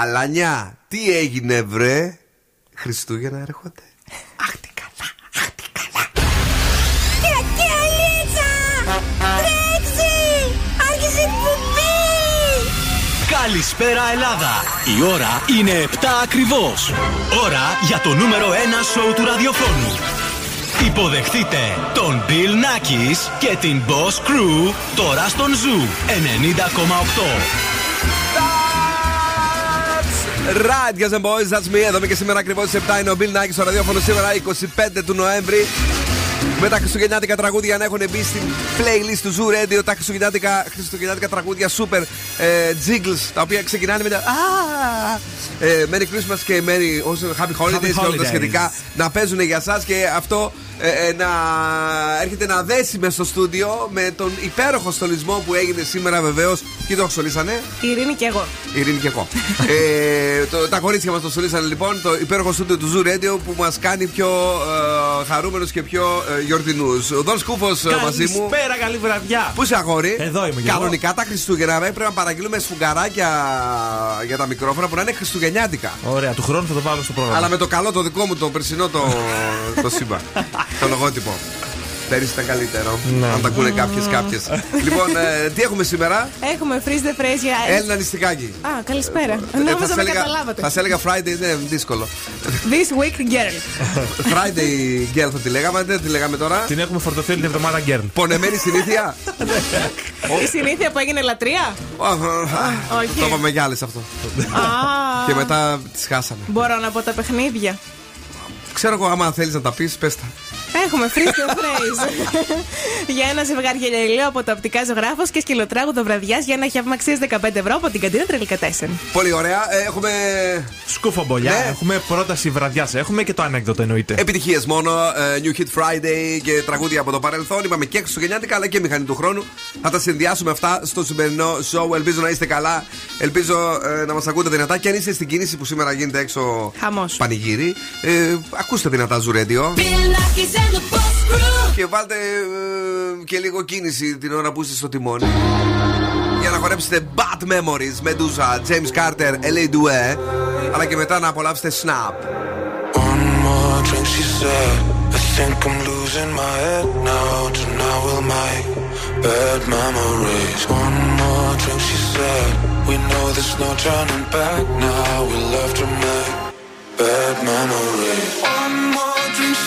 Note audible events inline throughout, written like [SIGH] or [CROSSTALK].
Αλανιά, τι έγινε βρε; Χριστούγεννα έρχονται. Αχ, τι καλά, αχ, τι καλά. Κακέλιτσα! Τρέξει! Άρχισε η εκπομπή! Καλησπέρα Ελλάδα! Η ώρα είναι 7 ακριβώς. Ώρα για το νούμερο 1 σοου του ραδιοφώνου. Υποδεχτείτε τον Bill Nackis και την Boss Crew τώρα στον Zoo 90,8. Right, guys and boys, that's me. Εδώ είμαι και σήμερα ακριβώ στι 7 είναι ο Bill Nike στο ραδιόφωνο σήμερα 25 του Νοέμβρη. Με τα χριστουγεννιάτικα τραγούδια να έχουν μπει στην playlist του Zoo Radio τα χριστουγεννιάτικα, χριστουγεννιάτικα τραγούδια super ε, jingles τα οποία ξεκινάνε με τα. Α, ε, Merry Christmas και Merry also, Happy Holidays και όλα τα Holidays. σχετικά να παίζουν για εσά και αυτό ε, ε, να έρχεται να δέσει μες στο στούντιο με τον υπέροχο στολισμό που έγινε σήμερα βεβαίως. Και το στολίσανε. Η Ειρήνη και εγώ. Η Ειρήνη και εγώ. ε, το, τα κορίτσια μας το στολίσανε λοιπόν το υπέροχο στούντιο του Zoo Radio που μας κάνει πιο ε, χαρούμενους και πιο ε, γιορτινούς. Ο Δον Σκούφος μαζί μου. Καλησπέρα, καλή βραδιά. Πού είσαι αγόρι, Εδώ είμαι κι εγώ. Κανονικά τα Χριστούγεννα ε, πρέπει να παραγγείλουμε σφουγγαράκια για τα μικρόφωνα που να είναι Χριστουγεννιάτικα. Ωραία, του χρόνου θα το βάλω στο πρόγραμμα. Αλλά με το καλό το δικό μου, το περσινό το, το σύμπαν. [LAUGHS] το λογότυπο. Πέρυσι ήταν καλύτερο. Ναι. Αν τα ακούνε κάποιες κάποιες. λοιπόν, ε, τι έχουμε σήμερα; Έχουμε freeze the phrase για. Έλληνα νηστικάκι. Α, καλησπέρα. Ε, Νόμιζα θα σε με έλεγα- καταλάβατε. Θα σε έλεγα Friday, είναι δύσκολο. This week girl. Friday girl θα τη λέγαμε, δεν τη λέγαμε τώρα. Την έχουμε φορτωθεί όλη την εβδομάδα girl. Πονεμένη συνήθεια. [LAUGHS] Η συνήθεια που έγινε λατρεία; όχι. Το είπαμε κι άλλες αυτό. Α, Και μετά τις χάσαμε. Μπορώ να πω τα παιχνίδια. Ξέρω εγώ, άμα θέλεις να τα πεις, πες τα. Έχουμε freeze the phrase. [LAUGHS] για ένα ζευγάρι γελιό από το οπτικά ζωγράφος και σκυλοτράγουδο βραδιάς για ένα χεύμα αξίας 15 ευρώ από την καντίνα Τρελικατέσεν. Πολύ ωραία. Ε, Έχουμε Σκουφομπολιά. Ναι. Έχουμε πρόταση βραδιάς. Έχουμε και το ανέκδοτο εννοείται. επιτυχίες μόνο. ε, New Hit Friday και τραγούδια από το παρελθόν. Είπαμε και Χριστουγεννιάτικα αλλά και μηχανή του χρόνου. Θα τα συνδυάσουμε αυτά στο σημερινό show. Ελπίζω να είστε καλά. Ελπίζω ε, να μας ακούτε δυνατά. Και αν είστε στην κίνηση που σήμερα γίνεται έξω Χαμός. πανηγύρι, ε, ακούστε δυνατά Zoo Radio. Bill Nackis and the Boss Crew! Και βάλτε ε, και λίγο κίνηση την ώρα που είστε στο τιμόνι. Για να χορέψετε Bad Memories, Medusa, James Carter, LA Due. Αλλά και μετά να απολαύσετε Snap. One more drink, she said. I think I'm losing my head now. Tonight we'll make bad memories. One more drink, she said. We know there's no turning back now. We love to make bad memories. One more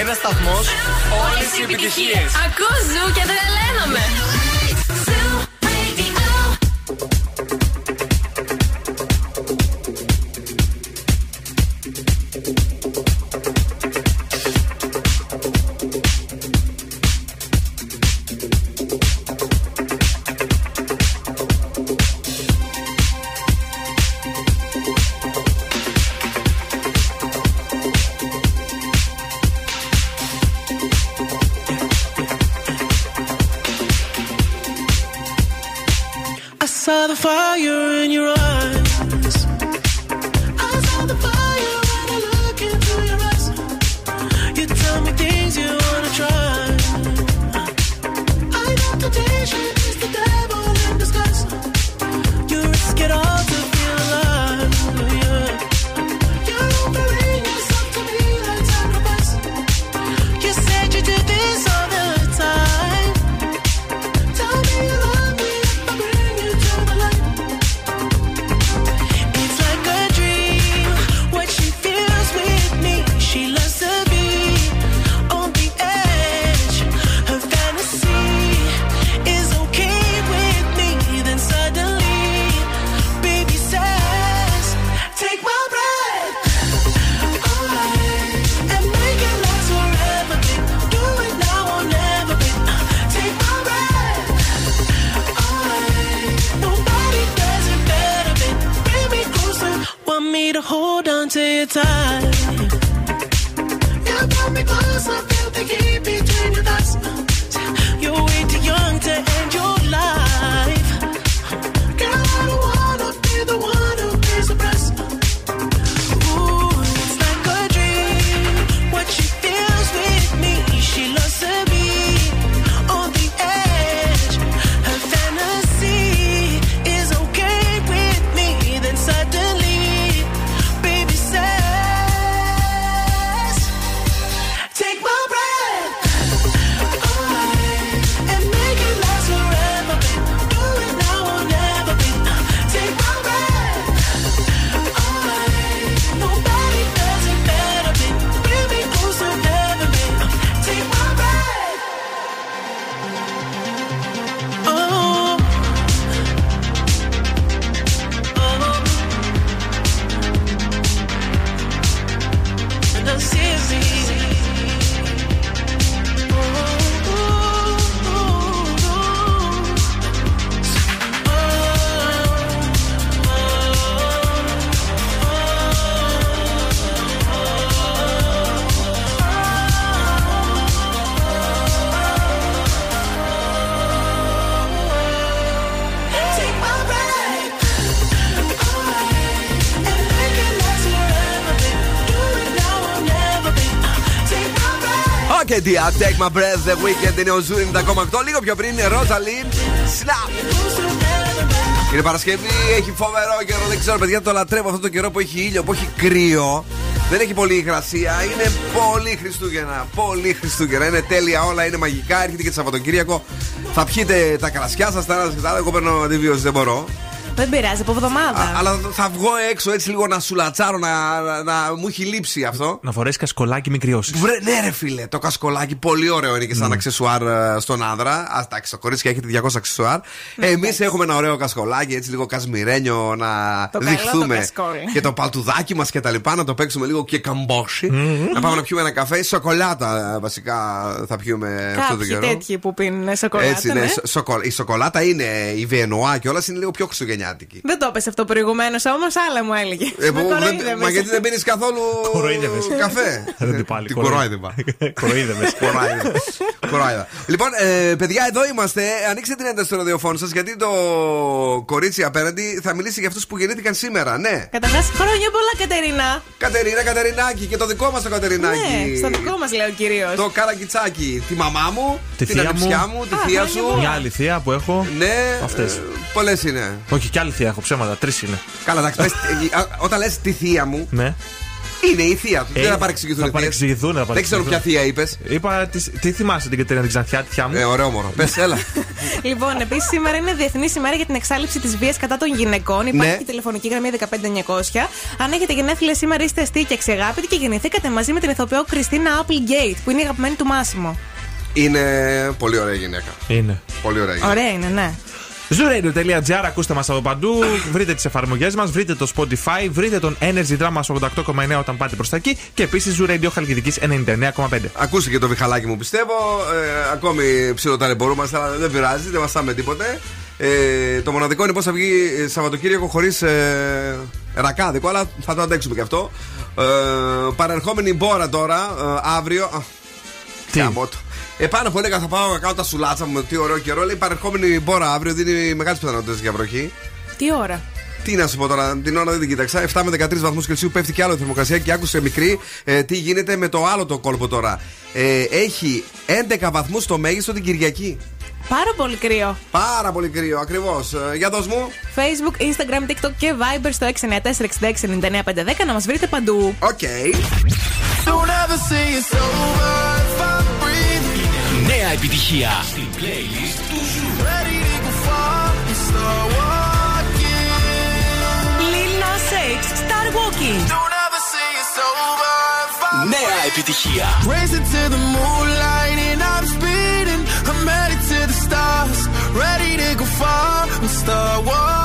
Ένας σταθμός, όλες οι επιτυχίες. Ακούζω και και τρελαίνομαι. fire. Και Dia, Take My Breath, The Weeknd είναι ο Zoo 90,8. Λίγο πιο πριν, Rosa Linn, Snap. Είναι Παρασκευή, έχει φοβερό καιρό. Δεν ξέρω, παιδιά, το λατρεύω αυτό το καιρό που έχει ήλιο, που έχει κρύο. Δεν έχει πολύ υγρασία. Είναι πολύ Χριστούγεννα. Πολύ Χριστούγεννα. Είναι τέλεια όλα, είναι μαγικά. Έρχεται και το Σαββατοκύριακο. Θα πιείτε τα κρασιά σας, τα ένα και τα άλλα. Εγώ παίρνω αντιβίωση, δεν μπορώ. Δεν πειράζει, από εβδομάδα. Α, αλλά θα βγω έξω έτσι λίγο να σουλατσάρω, να, να, να μου έχει λείψει αυτό. Να φορέσεις κασκολάκι μη κρυώσεις. Βρε, ναι, ρε φίλε, το κασκολάκι πολύ ωραίο είναι και σαν αξεσουάρ ε, στον άνδρα. Α, εντάξει, το κορίτσια έχετε 200 αξεσουάρ. Εμείς έχουμε ένα ωραίο κασκολάκι, έτσι λίγο κασμιρένιο να Το καλό δειχθούμε. το κασκόλ. και το παλτουδάκι μας και τα λοιπά, να το παίξουμε λίγο και καμπόσι. Να πάμε να πιούμε ένα καφέ. Σοκολάτα ε, βασικά θα πιούμε αυτό το Κάποιοι καιρό. τέτοιοι που πίνουν σοκολάτα. Έτσι, ναι. ναι. σο- σοκο- Η σοκολάτα είναι η Βενουά και όλας είναι λίγο πιο χριστουγεννιάτικη. Δεν το έπεσε αυτό προηγουμένως, όμως άλλα μου έλεγε. Ε, Με που δεν- κοροϊδεύες. Μα γιατί δεν πίνεις καθόλου Κοροϊδεύες. καφέ; [LAUGHS] Δεν την πάλι. Την κορόιδευα. [LAUGHS] Κοροϊδεύε. Κορόιδα. Κορόιδα. Λοιπόν, ε, παιδιά, εδώ είμαστε. Ανοίξτε την ένταση στο ραδιοφώνου σας γιατί το κορίτσι απέναντι θα μιλήσει για αυτούς που γεννήθηκαν σήμερα. Ναι. Καταρχάς, χρόνια πολλά, Κατερίνα. Κατερίνα Κατερινάκη και το δικό μας το Κατερινάκη. Ναι, στο δικό μας λέω κυρίως. Το καρακιτσάκι. Τη μαμά μου, Τη την θεία ανιψιά μου. μου, τη Α, θεία χρόνια σου. πολλά. Μια άλλη θεία που έχω. Ναι, Αυτές. Πολλές είναι. Όχι, κι άλλη θεία έχω ψέματα. Τρεις είναι. Καλά, εντάξει, πες, [LAUGHS] ε, α, όταν λες τη θεία μου, Ναι. είναι η θεία του. Ε, Δεν θα παρεξηγηθούν. θα οι θείες. παρεξηγηθούν, θα Δεν ξέρω ποια παρεξηγηθούν. θεία είπες. Είπα, τι, τι θυμάσαι την Κατερίνα την Ξανθιά, τη θεία μου; Ε, ωραίο μωρό. Πες, έλα. [LAUGHS] Λοιπόν, επίσης σήμερα είναι Διεθνής ημέρα για την εξάλληψη της βίας κατά των γυναικών. Υπάρχει Ναι. και τηλεφωνική γραμμή 15900. Αν έχετε γενέθλια σήμερα, είστε αστείοι και αξιαγάπητοι και γεννηθήκατε μαζί με την ηθοποιό Κριστίνα Applegate, που είναι η αγαπημένη του Μάσιμο. Είναι πολύ ωραία γυναίκα. Είναι. Πολύ ωραία γυναίκα. Ωραία είναι, ναι. Zooradio.gr, ακούστε μας από παντού. Βρείτε τις εφαρμογές μας, βρείτε το Spotify, βρείτε τον Energy Drama 88,9 όταν πάτε προς τα εκεί και επίσης Zoo Radio Χαλκιδική 99,5. Ακούστε και το βιχαλάκι μου πιστεύω. Ε, ακόμη ψιλοταλαιπωρούμαστε, αλλά δεν πειράζει, δεν βαστάμε τίποτε. Ε, το μοναδικό είναι πώς θα βγει ε, Σαββατοκύριακο χωρίς ε, ρακάδικο, αλλά θα το αντέξουμε και αυτό. Ε, παρερχόμενη μπόρα τώρα, ε, αύριο. Α, Τι; γαμώτο. Ε, πάνω που έλεγα θα πάω να κάνω τα σουλάτσα μου, τι ωραίο καιρό. Λέει παρερχόμενη μπόρα αύριο δίνει μεγάλες πιθανότητες για βροχή. Τι ώρα; Τι να σου πω τώρα, την ώρα δεν την κοίταξα. 7 με 13 βαθμούς Κελσίου πέφτει και άλλο η θερμοκρασία και άκουσε μικρή ε, τι γίνεται με το άλλο το κόλπο τώρα. Ε, έχει 11 βαθμούς το μέγιστο την Κυριακή. Πάρα πολύ κρύο. Πάρα πολύ κρύο, ακριβώς. Ε, για δώσ' μου. Facebook, Instagram, TikTok και Viber στο 694-6699-510 να μας βρείτε παντού. Οκ. Don't Νέα επιτυχία στην playlist του Ζου. Ready to go far and start walking. Lil Nas X, Start Walking. Don't ever say it's over if I'm Νέα επιτυχία. Racing to the moonlight and I'm speeding. I'm headed to the stars, ready to go far and start walking.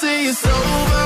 say it's over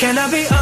Can I be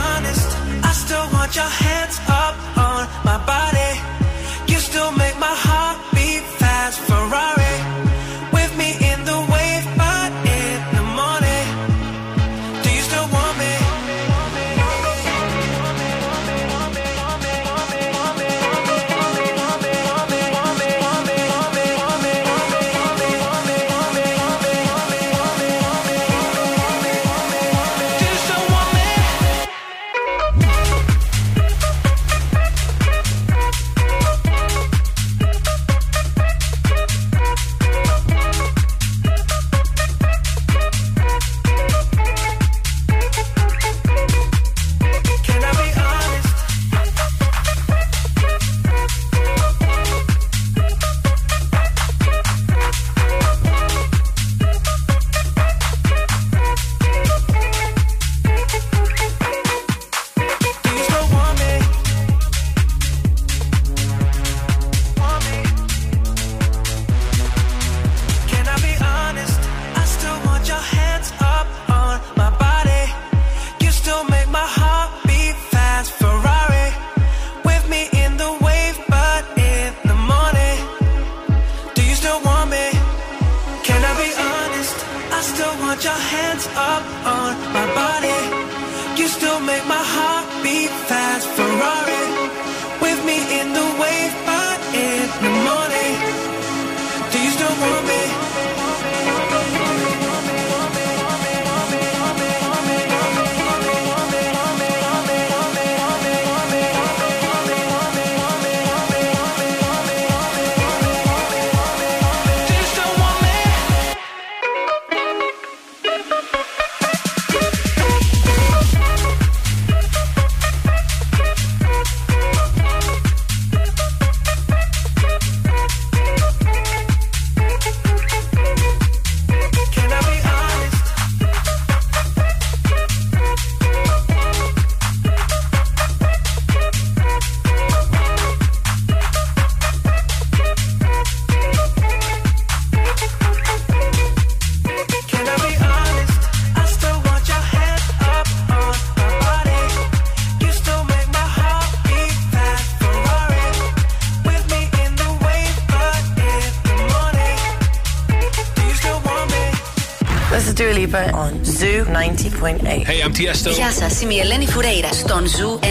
Hey, I'm Tiesto. Γεια σας, είμαι η Ελένη Φουρέιρα στον Ζου 90,8.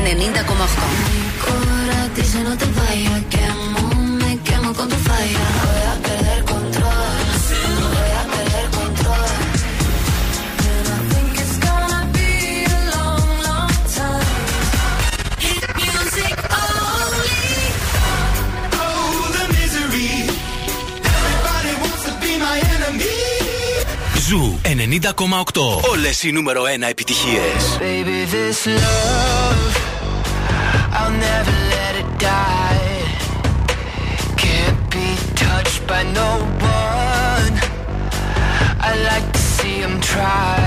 90,8. Όλες οι νούμερο 1 επιτυχίες. By no one. I.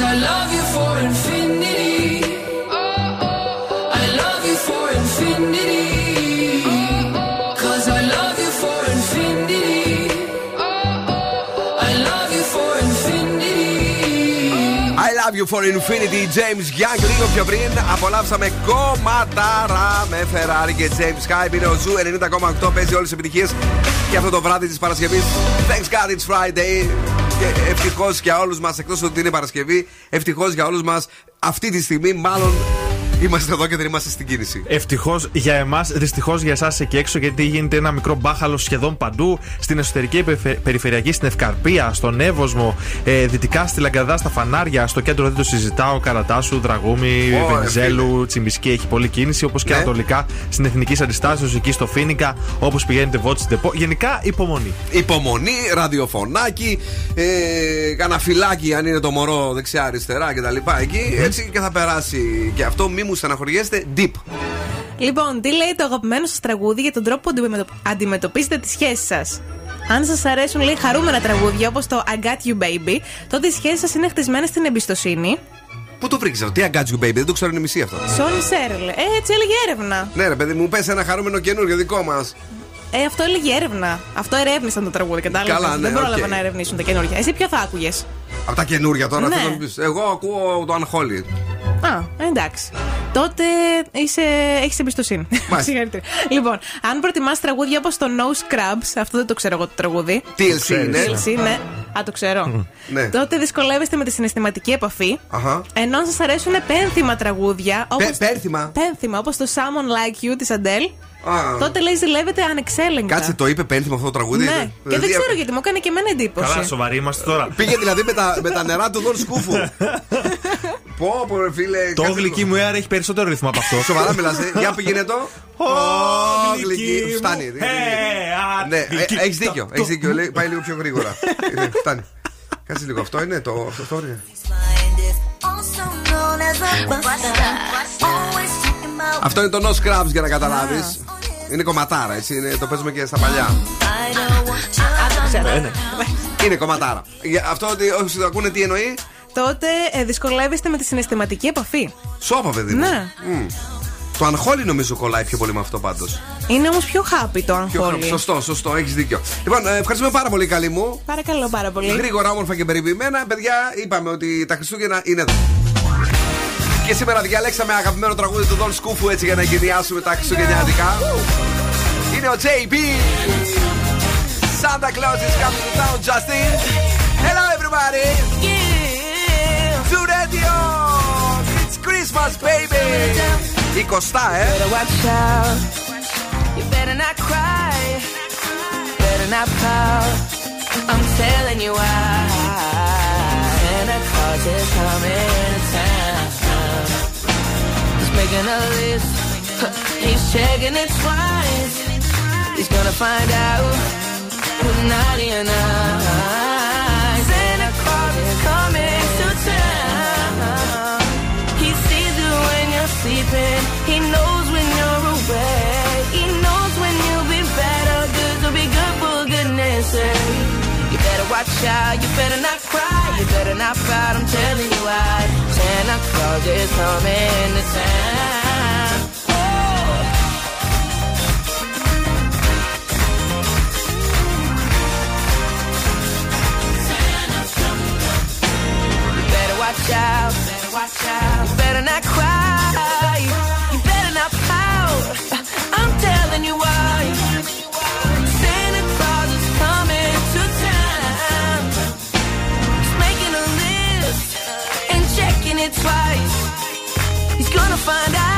you for infinity. I love you for infinity. Cause I love you for infinity. I love you for infinity. I love you for infinity, James Young. Λίγο πιο πριν απολαύσαμε κομματάρα με Ferrari και James Hype. Είναι ο Zoo 90,8. Παίζει όλες τις επιτυχίες και αυτό το βράδυ της Παρασκευής. Thanks God it's Friday. Και ευτυχώς για όλους μας, εκτός ότι είναι Παρασκευή, ευτυχώς για όλους μας αυτή τη στιγμή, μάλλον είμαστε εδώ και δεν είμαστε στην κίνηση. Ευτυχώς για εμάς, δυστυχώς για εσάς εκεί έξω, γιατί γίνεται ένα μικρό μπάχαλο σχεδόν παντού. Στην εσωτερική περιφε- περιφερειακή, στην Ευκαρπία, στον Εύωσμο, ε, δυτικά στη Λαγκαδά, στα φανάρια. Στο κέντρο δεν το συζητάω. Καρατάσου, Δραγούμη, Ωραία, Βενιζέλου, Τσιμπισκή έχει πολλή κίνηση. Όπως και Ναι. ανατολικά στην Εθνική Αντιστάσεως, εκεί στο Φίνικα, όπως πηγαίνετε Βότση Ντεπό. Γενικά υπομονή. Υπομονή, ραδιοφωνάκι, ε, κανένα φυλάκι αν είναι το μωρό δεξιά-αριστερά κτλ. Εκεί έτσι και θα περάσει και αυτό. Μη μου στεναχωριέστε. Deep. Λοιπόν, τι λέει το αγαπημένο σας τραγούδι για τον τρόπο που αντιμετω- αντιμετωπίζετε τις σχέσεις σας; Αν σας αρέσουν λέει χαρούμενα τραγούδια όπως το I Got You Baby, τότε οι σχέσεις σας είναι χτισμένες στην εμπιστοσύνη. Πού το βρήκες αυτό, τι I got you baby, δεν το ξέρω είναι μισή αυτό. Σόνι Σέρλ. Ε, έτσι έλεγε έρευνα. Ναι, ρε παιδί μου, πες ένα χαρούμενο καινούριο δικό μας. Ε, αυτό έλεγε έρευνα. Αυτό ερεύνησαν το τραγούδι, κατάλαβες; Καλά, ναι, Δεν πρόλαβα οκ. να ερευνήσουν τα καινούργια. Εσύ ποιο θα άκουγες; Από τα καινούρια τώρα, Ναι. θέλω να μου πεις. Εγώ ακούω το Unholy. Α, εντάξει. Τότε είσαι, έχεις εμπιστοσύνη. Μάλιστα. Συγχαρητήρια. λοιπόν, αν προτιμάς τραγούδια όπως το No Scrubs, αυτό δεν το ξέρω εγώ το τραγούδι. TLC είναι. TLC, ναι. Α, το ξέρω. Ναι. Τότε δυσκολεύεστε με τη συναισθηματική επαφή. Αχα. Ενώ αν σας αρέσουν πένθυμα τραγούδια. Όπως... πένθυμα; Πένθυμα, όπως το Someone Like You της Adele. Α. Τότε λέει ζηλεύετε ανεξέλεγκτα. Κάτσε, το είπε πένθυμα αυτό το τραγούδι. Ναι. Ε, Και δεν δηλαδή, ξέρω γιατί μου έκανε και εμένα εντύπωση. Καλά, σοβαροί είμαστε τώρα. [LAUGHS] Πήγε δηλαδή με τα, με τα νερά του Δον Σκούφου. [LAUGHS] πω, πω, ρε φίλε. Το κάτσε γλυκί λίγο. μου αέρα έχει περισσότερο ρυθμό από αυτό. Σοβαρά μιλάς, ε. Για πήγαινε το. [LAUGHS] Ω, γλυκί. μου. Φτάνει. Ε, α, Ναι, γλυκί. έχεις δίκιο. Το- Έχεις δίκιο. λέει, Πάει λίγο πιο γρήγορα. Ε, Φτάνει. Κάτσε λίγο. Αυτό είναι το. Αυτό το είναι. Αυτό είναι το No Scrubs για να καταλάβεις. Είναι κομματάρα, έτσι. Είναι, το παίζουμε και στα παλιά. Ε, ναι. Είναι κομματάρα. Για Αυτό ότι όσοι το ακούνε τι εννοεί; Τότε ε, δυσκολεύεστε με τη συναισθηματική επαφή. Σώπα, παιδί μου. Ναι. Μμ. Το αγχόλι νομίζω κολλάει πιο πολύ με αυτό πάντως. Είναι όμως πιο happy το αγχόλι. Σωστό, σωστό, έχεις δίκιο. Λοιπόν, ε, ευχαριστούμε πάρα πολύ, καλή μου. Παρακαλώ πάρα πολύ. Γρήγορα, όμορφα και περιποιημένα. Παιδιά, είπαμε ότι τα Χριστούγεννα είναι εδώ. Και σήμερα διαλέξαμε αγαπημένο τραγούδι του Δον Σκούφου έτσι για να εγκαιριάσουμε τα Χριστουγεννιάτικα. Είναι ο JP. Santa Claus is coming to town, Justin. Hello, everybody. To radio. It's Christmas, baby. 20, ε. Better watch out. You better not cry. Better not pout. I'm telling you why. Santa Claus is coming to town. making a list. He's checking it twice. He's gonna find out who's naughty and nice. Santa Claus is coming to town. He sees you when you're sleeping. He knows when you're away. He knows when you'll be better. Good will be good for goodness sake. You better watch out. You better not cry. You better not fight. I'm telling you why cause it's coming to town. Watch out, better watch out, better not cry twice. He's gonna find out.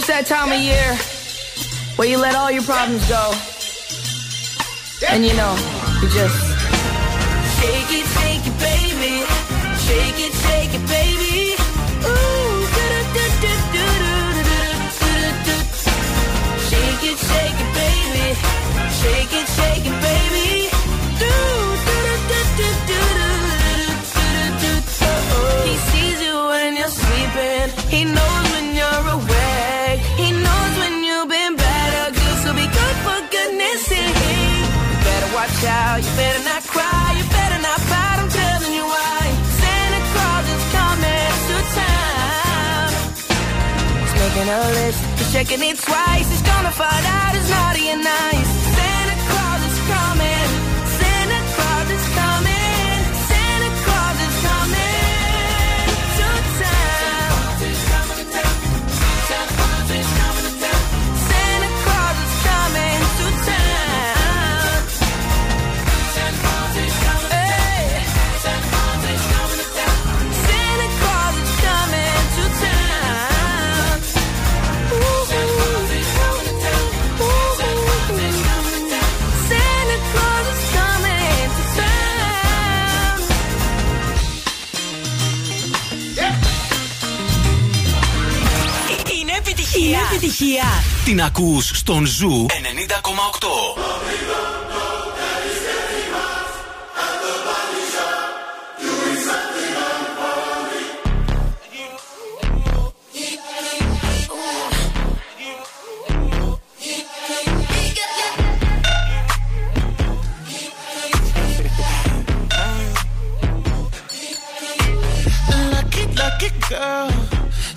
it's that time of year where you let all your problems go. And you know, you just shake it, shake it, baby. Shake it, shake it, baby. Ooh, Shake it, shake it, baby. Shake it, shake it, baby. He sees you when you're sleeping. He knows making a list. He's checking it twice. He's gonna find out it's naughty and nice. Μια επιτυχία. Την ακούς στον Ζου 90,8.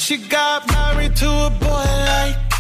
She got me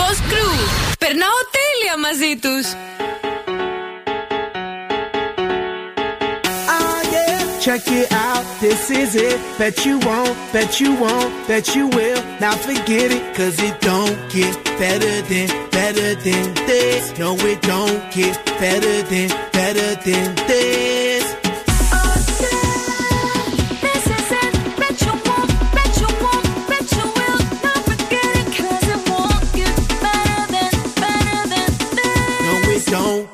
Boss Crew. Περνάω τέλεια μαζί τους. Ah, yeah. Check it out, this is it. Bet you won't, bet you won't, bet you will. Now forget it, cause it don't get better than, better than this. No, it don't get better than, better than this.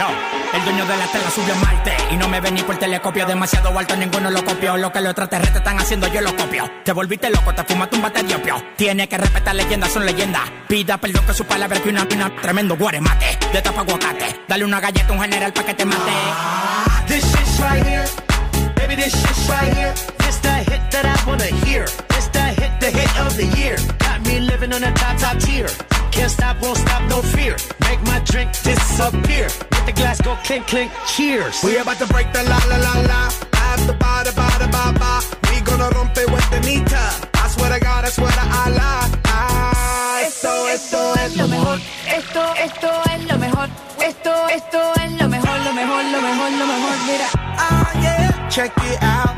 El dueño de la tela subió a Marte y no me ven ni por telescopio. Demasiado alto, ninguno lo copió. Lo que los extraterrestres están haciendo, yo lo copio. Te volviste loco, te fumaste un bate de opio. Tiene que respetar leyendas, son leyendas. Pida perdón que su palabra que una pina, tremendo guaremate. De tapa aguacate. Dale una galleta a un general pa' que te mate. This shit's right here. Baby, this shit's right here. It's the hit that I wanna hear. It's the hit, the hit of the year. Got me living on a top, top tier. Can't stop, won't stop, no fear. Make my drink disappear. Let the glass go clink, clink. Cheers. We about to break the la la la la. At the ba da ba da ba ba. We gonna rompe with the nita. I swear to God, I swear to Allah. Ah, esto, esto es lo mejor. Esto, esto es lo mejor. Esto, esto es lo mejor, lo mejor, lo mejor, lo mejor. Mira. Ah, yeah. Check it out.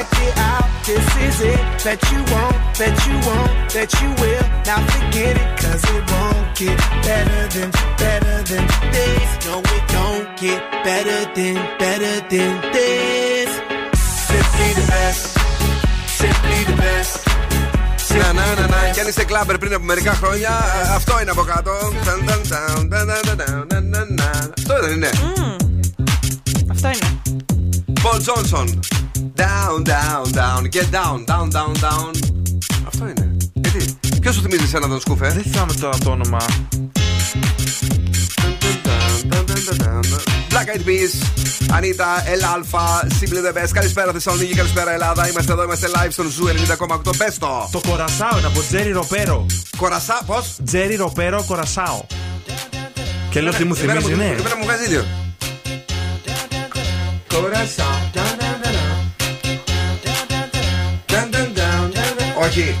check it out. This is it that you want, that you want, that you will. Now forget it, cause it won't get better than, better than this. No, it don't get better than, better than this. Simply the best. Simply the best. Ναι, ναι, ναι, ναι. Και αν είστε κλάμπερ πριν από μερικά χρόνια, αυτό είναι από κάτω. Αυτό δεν είναι. Αυτό είναι. Paul Johnson. Down, down, down. Get down, down, down, down. Αυτό είναι. Γιατί; Ποιος σου θυμίζει ένα τον σκούφε; Δεν θυμάμαι τώρα το όνομα. Black Eyed Peas, Anita, El Alpha, Simple the Best. Καλησπέρα Θεσσαλονίκη, καλησπέρα Ελλάδα. Είμαστε εδώ, είμαστε live στον Zoo 90,8. Πες το. Το κορασάο είναι από Τζέρι Ροπέρο. Κορασά, πώς; Τζέρι Ροπέρο κορασάο. Και λέω τι μου θυμίζει, ναι. Εμένα μου βγάζει ίδιο. Κορασά. Όχι.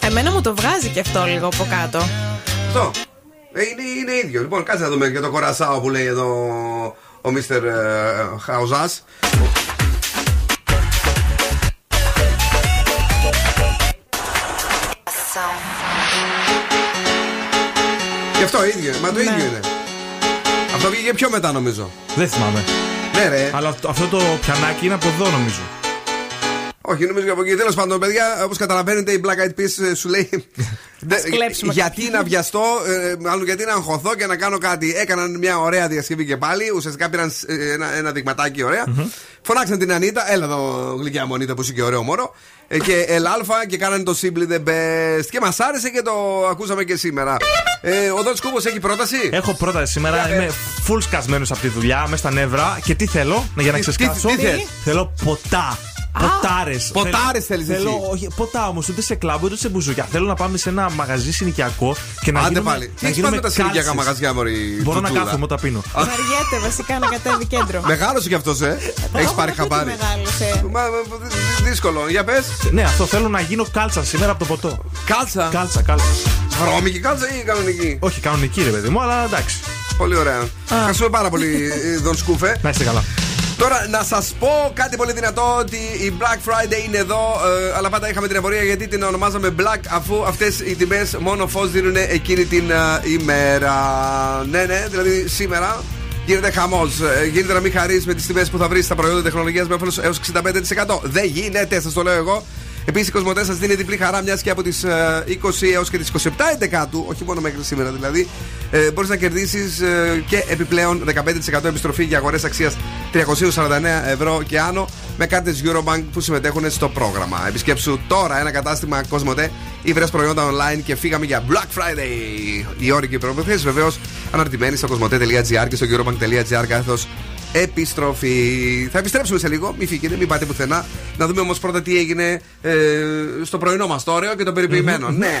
Εμένα μου το βγάζει και αυτό λίγο από κάτω. Αυτό. Ε, είναι, είναι ίδιο. Λοιπόν, κάτσε να δούμε και το κορασάο που λέει εδώ ο Μίστερ Χαουζάς. Και αυτό ίδιο, μα το ίδιο είναι. Αυτό βγήκε πιο μετά νομίζω. Δεν θυμάμαι. Ναι, ρε. Αλλά αυτό το πιανάκι είναι από εδώ νομίζω. Όχι, νομίζω από εκεί. Τέλος πάντων, παιδιά, όπως καταλαβαίνετε, η Black Eyed Peas ε, σου λέει. [LAUGHS] «Δε- κλέψουμε γιατί να βιαστώ, ε, μάλλον γιατί να αγχωθώ και να κάνω κάτι. Έκαναν μια ωραία διασκευή και πάλι. Ουσιαστικά πήραν ε, ένα, ένα δειγματάκι ωραία. Φωνάξαν την Ανίτα, έλα εδώ γλυκιά μου Ανίτα που είσαι και ωραίο μόρο. Ε, και Ελάλφα και κάνανε το Simply the Best. Και μας άρεσε και το ακούσαμε και σήμερα. Ε, ο Δότη Κούμπος έχει πρόταση; Έχω πρόταση σήμερα. Για Είμαι πες. full σκασμένος από τη δουλειά, μες στα νεύρα. Και τι θέλω, για να Τι- ξεσκάσω. τι- τι θες; Θέλω ποτά. Ποτάρες. ποτάρες θέλεις εσύ. Θέλω, όχι, ποτά όμως, ούτε σε κλαμπ, ούτε σε μπουζούκια. Θέλω να πάμε σε ένα μαγαζί συνοικιακό και να Άντε γίνουμε, πάλι. Τι να έχει γίνουμε με τα συνοικιακά κάλτσες. μαγαζιά, Μωρή. Μπορώ να τζουτζούλα. κάθομαι όταν πίνω. Βαριέται βασικά να κατέβει κέντρο. Μεγάλο κι αυτός, ε. Έχεις πάρει χαμπάρι. Μεγάλωσε. Μα, μα, δυ- δύσκολο. Για πες. Ναι, αυτό θέλω να γίνω κάλτσας σήμερα από το ποτό. Κάλτσα; Κάλτσα, κάλτσα. Βρώμικη κάλτσα ή κανονική; Όχι, κανονική ρε παιδί μου, αλλά εντάξει. Πολύ ωραία. Ευχαριστούμε πάρα πολύ, ε, Δον Σκούφε. Να είστε καλά. Τώρα να σας πω κάτι πολύ δυνατό ότι η Black Friday είναι εδώ. ε, αλλά πάντα είχαμε την απορία γιατί την ονομάζαμε Black αφού αυτές οι τιμές μόνο φως δίνουν εκείνη την ε, ημέρα. Ναι, ναι, δηλαδή σήμερα. Γίνεται χαμός. Γίνεται να μην χαρείς με τις τιμές που θα βρεις στα προϊόντα τεχνολογίας με όφελος έως 65%. Δεν γίνεται, σας το λέω εγώ. Επίσης, η Κοσμοτέ σας δίνει διπλή χαρά, μιας και από τις 20 έως και τις 27 Εντεκάτου, όχι μόνο μέχρι σήμερα δηλαδή, ε, μπορείς να κερδίσεις και επιπλέον 15% επιστροφή για αγορές αξίας 349 ευρώ και άνω με κάρτες Eurobank που συμμετέχουν στο πρόγραμμα. Επισκέψου τώρα ένα κατάστημα Κοσμοτέ ή βρε προϊόντα online και φύγαμε για Black Friday. Οι όροι και οι προποθέσει βεβαίως αναρτημένοι στο κοσμοτέ.gr και στο eurobank.gr κάθετο επιστροφή. Θα επιστρέψουμε σε λίγο, μην φύγετε, μην πάτε πουθενά. Να δούμε όμως πρώτα τι έγινε ε, στο πρωινό μας το ωραίο και το περιποιημένο. Ναι.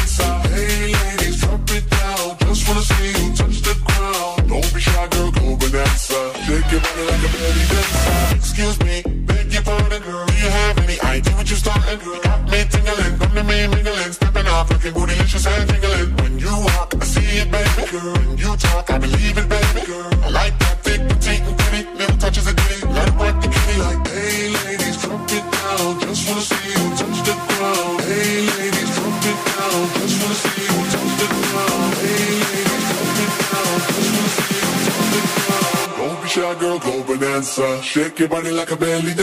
Like a belly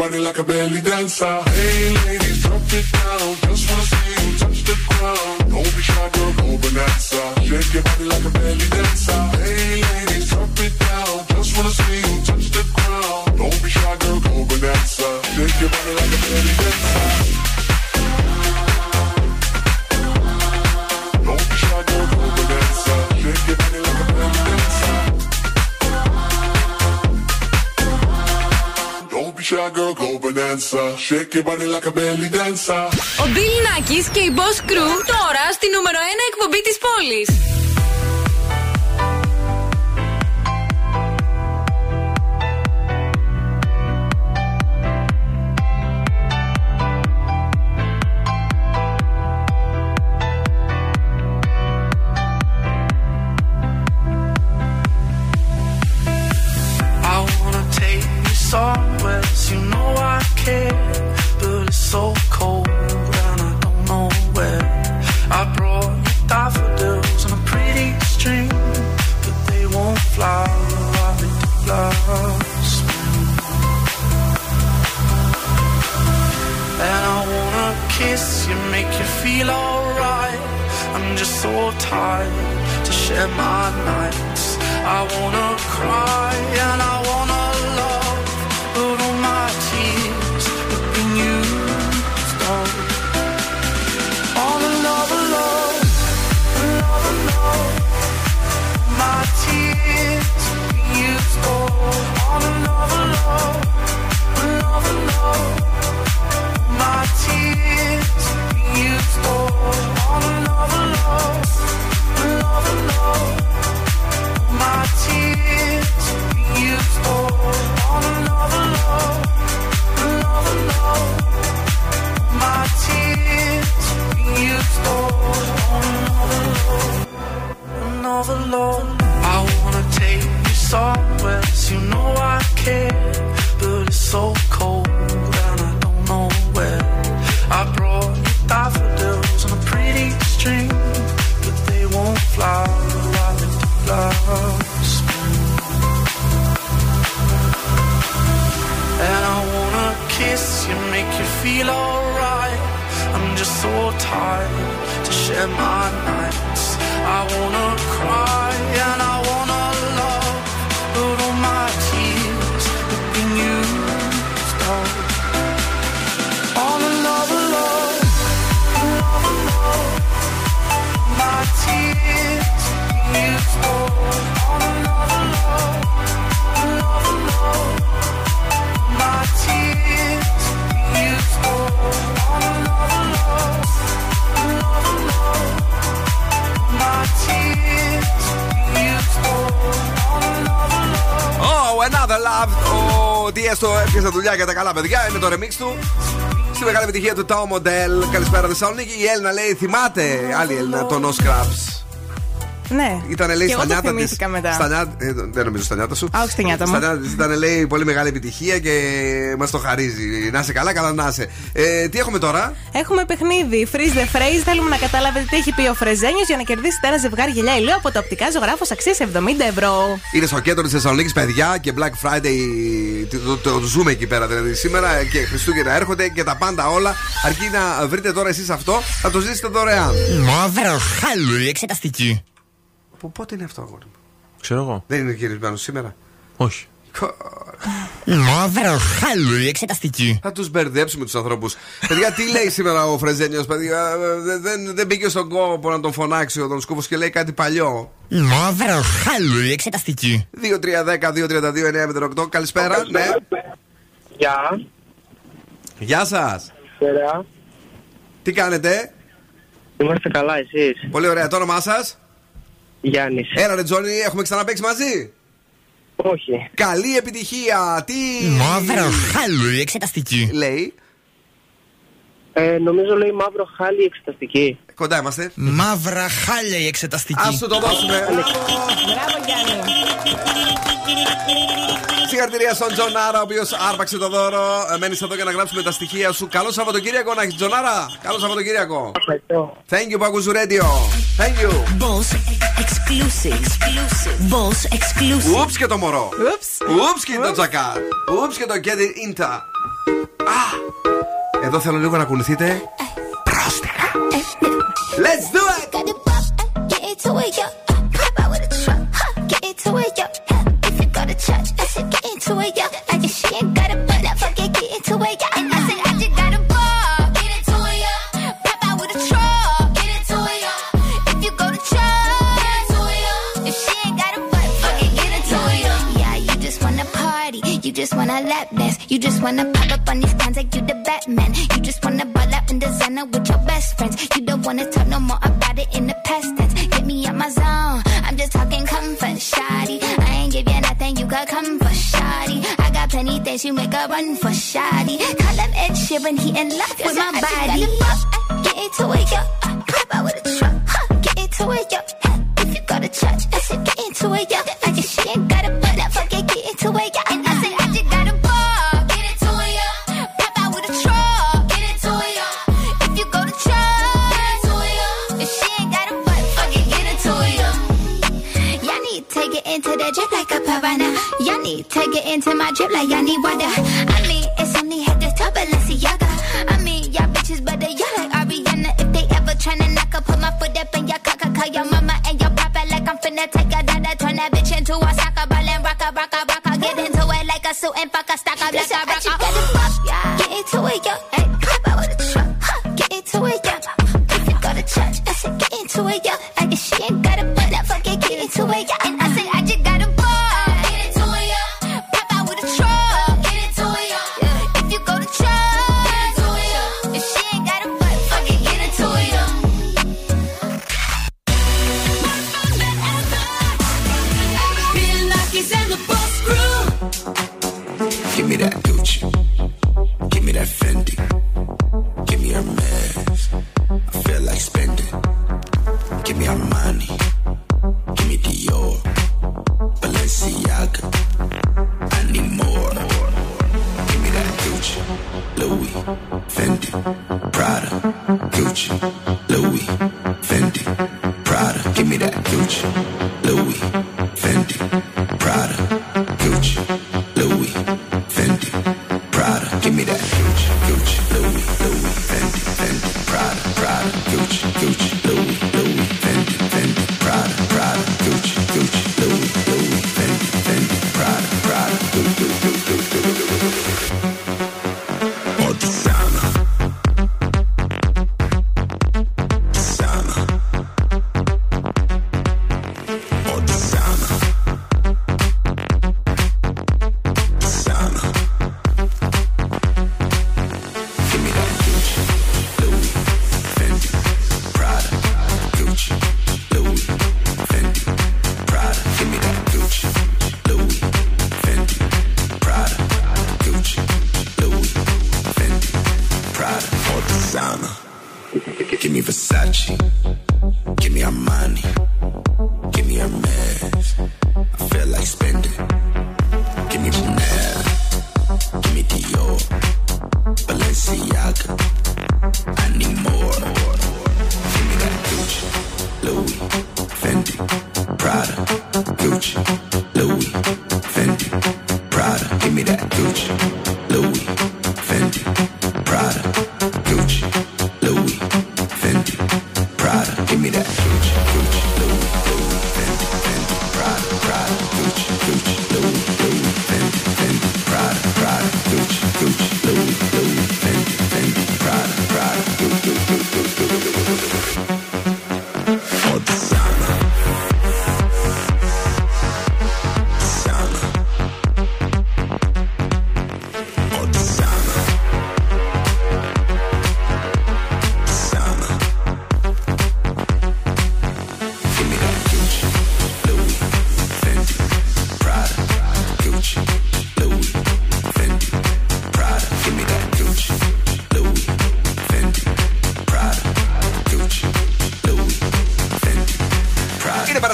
body like a belly Shake your body like a belly dancer. Ο Bill Nackis και η Boss Crew τώρα το remix του. Στη μεγάλη επιτυχία του Tom Model. Καλησπέρα Θεσσαλονίκη. Η Έλληνα λέει: Θυμάται άλλη Έλληνα το No Scraps. Ναι. Ήταν λέει Και στα εγώ το νιάτα τη. θυμήθηκα μετά. Στα νιάτα, ε, δεν νομίζω στα νιάτα σου. Α, όχι στα νιάτα μου. Στα νιάτα της ήταν λέει πολύ μεγάλη επιτυχία και μας το χαρίζει. Να είσαι καλά, καλά να είσαι. Ε, τι έχουμε τώρα; Έχουμε παιχνίδι. Freeze the phrase. Θέλουμε να καταλάβετε τι έχει πει ο Φρεζένιος για να κερδίσετε ένα ζευγάρι γυαλιά ηλίου από το οπτικά ζωγράφο αξίας 70 ευρώ. Είναι στο κέντρο της Θεσσαλονίκης, παιδιά, και Black Friday. Το, το, το ζούμε εκεί πέρα δηλαδή σήμερα και Χριστούγεννα έρχονται και τα πάντα όλα. Αρκεί να βρείτε τώρα εσείς αυτό, θα το ζήσετε δωρεάν. Μαύρο χάλου, η εξεταστική. Που πότε είναι αυτό, αγόρι μου; Ξέρω εγώ. Δεν είναι γυρισμένο σήμερα; Όχι. Μαύρο χάλου, η εξεταστική. Θα τους μπερδέψουμε τους ανθρώπους. παιδιά, τι λέει σήμερα ο Φρεζένιος, παιδιά. Δεν, δεν, δεν μπήκε στον κόπο να τον φωνάξει ο Τον Σκούφο και λέει κάτι παλιό. Μαύρο χάλου, η εξεταστική. 2-3-10-2-32-9-08. Καλησπέρα. Ναι. Γεια. Γεια σας. Καλησπέρα. Τι κάνετε; Είμαστε καλά, εσείς; Πολύ ωραία. Το όνομά σας; Γιάννης. Έλα, ρε Τζόνι, έχουμε ξαναπέξει μαζί; Όχι. Καλή επιτυχία. Τι. Μαύρο χάλου, η εξεταστική. Λέει. Ε, νομίζω λέει μαύρο χάλι εξεταστική. Κοντά είμαστε. Μαύρα χάλια η εξεταστική. Α σου το δώσουμε. Μπράβο, Γιάννη. Συγχαρητήρια στον Τζονάρα, ο οποίος άρπαξε το δώρο. Ε, Μένεις εδώ για να γράψουμε τα στοιχεία σου. Καλό Σαββατοκύριακο να έχεις, Τζονάρα. Καλό Σαββατοκύριακο. Thank you, Παγκούζου Radio. Thank you. Boss exclusive. exclusive. Boss exclusive. Ούψ και το μωρό. Ούψ και το τζακάρ. Ούψ και το κέντι ίντα. Α! Εδώ θέλω λίγο να κουνηθείτε. Let's do it. Got pop, get. Pop out with a truck, huh? Get. If you got a let's get into. I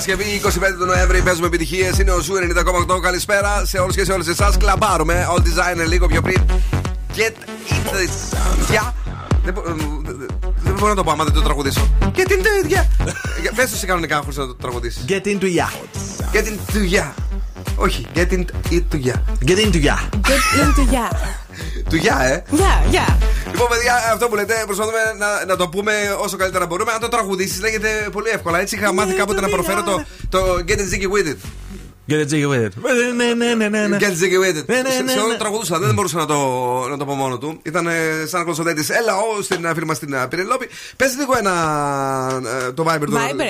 Παρασκευή 25 του Νοέμβρη, παίζουμε επιτυχίες. Είναι ο Ζου 90,8. Καλησπέρα σε όλους και σε όλες εσάς. Κλαμπάρουμε. All designer λίγο πιο πριν. Get in the. Yeah. Δεν, μπο- δεν μπορώ να το πω άμα δεν το τραγουδήσω. Get in the. Yeah. Πες το σε κανονικά χωρίς να το τραγουδήσεις. Get into ya. Get into yeah. Όχι, get into yeah. Get into ya. Get into ya. Του yeah, ε. Γεια, γεια. Λοιπόν, παιδιά, αυτό που λέτε, προσπαθούμε να, να το πούμε όσο καλύτερα μπορούμε. Αν το τραγουδήσεις, λέγεται πολύ εύκολα. Έτσι είχα μάθει κάποτε να προφέρω το, το Get it jiggy with it. Get it jiggy with it. Ναι, ναι, ναι, ναι, ναι. Get it jiggy with it. Ναι, ναι, Σε- ναι, Σε όλο ναι. το τραγουδούσα, δεν μπορούσα να το, να το πω μόνο του. Ήταν ε, σαν κονσολέτη. Έλα, ο, στην φίλη μα στην ε, Πυρελόπη. Πες λίγο ένα. ε, το Viber του. Viber Ναι.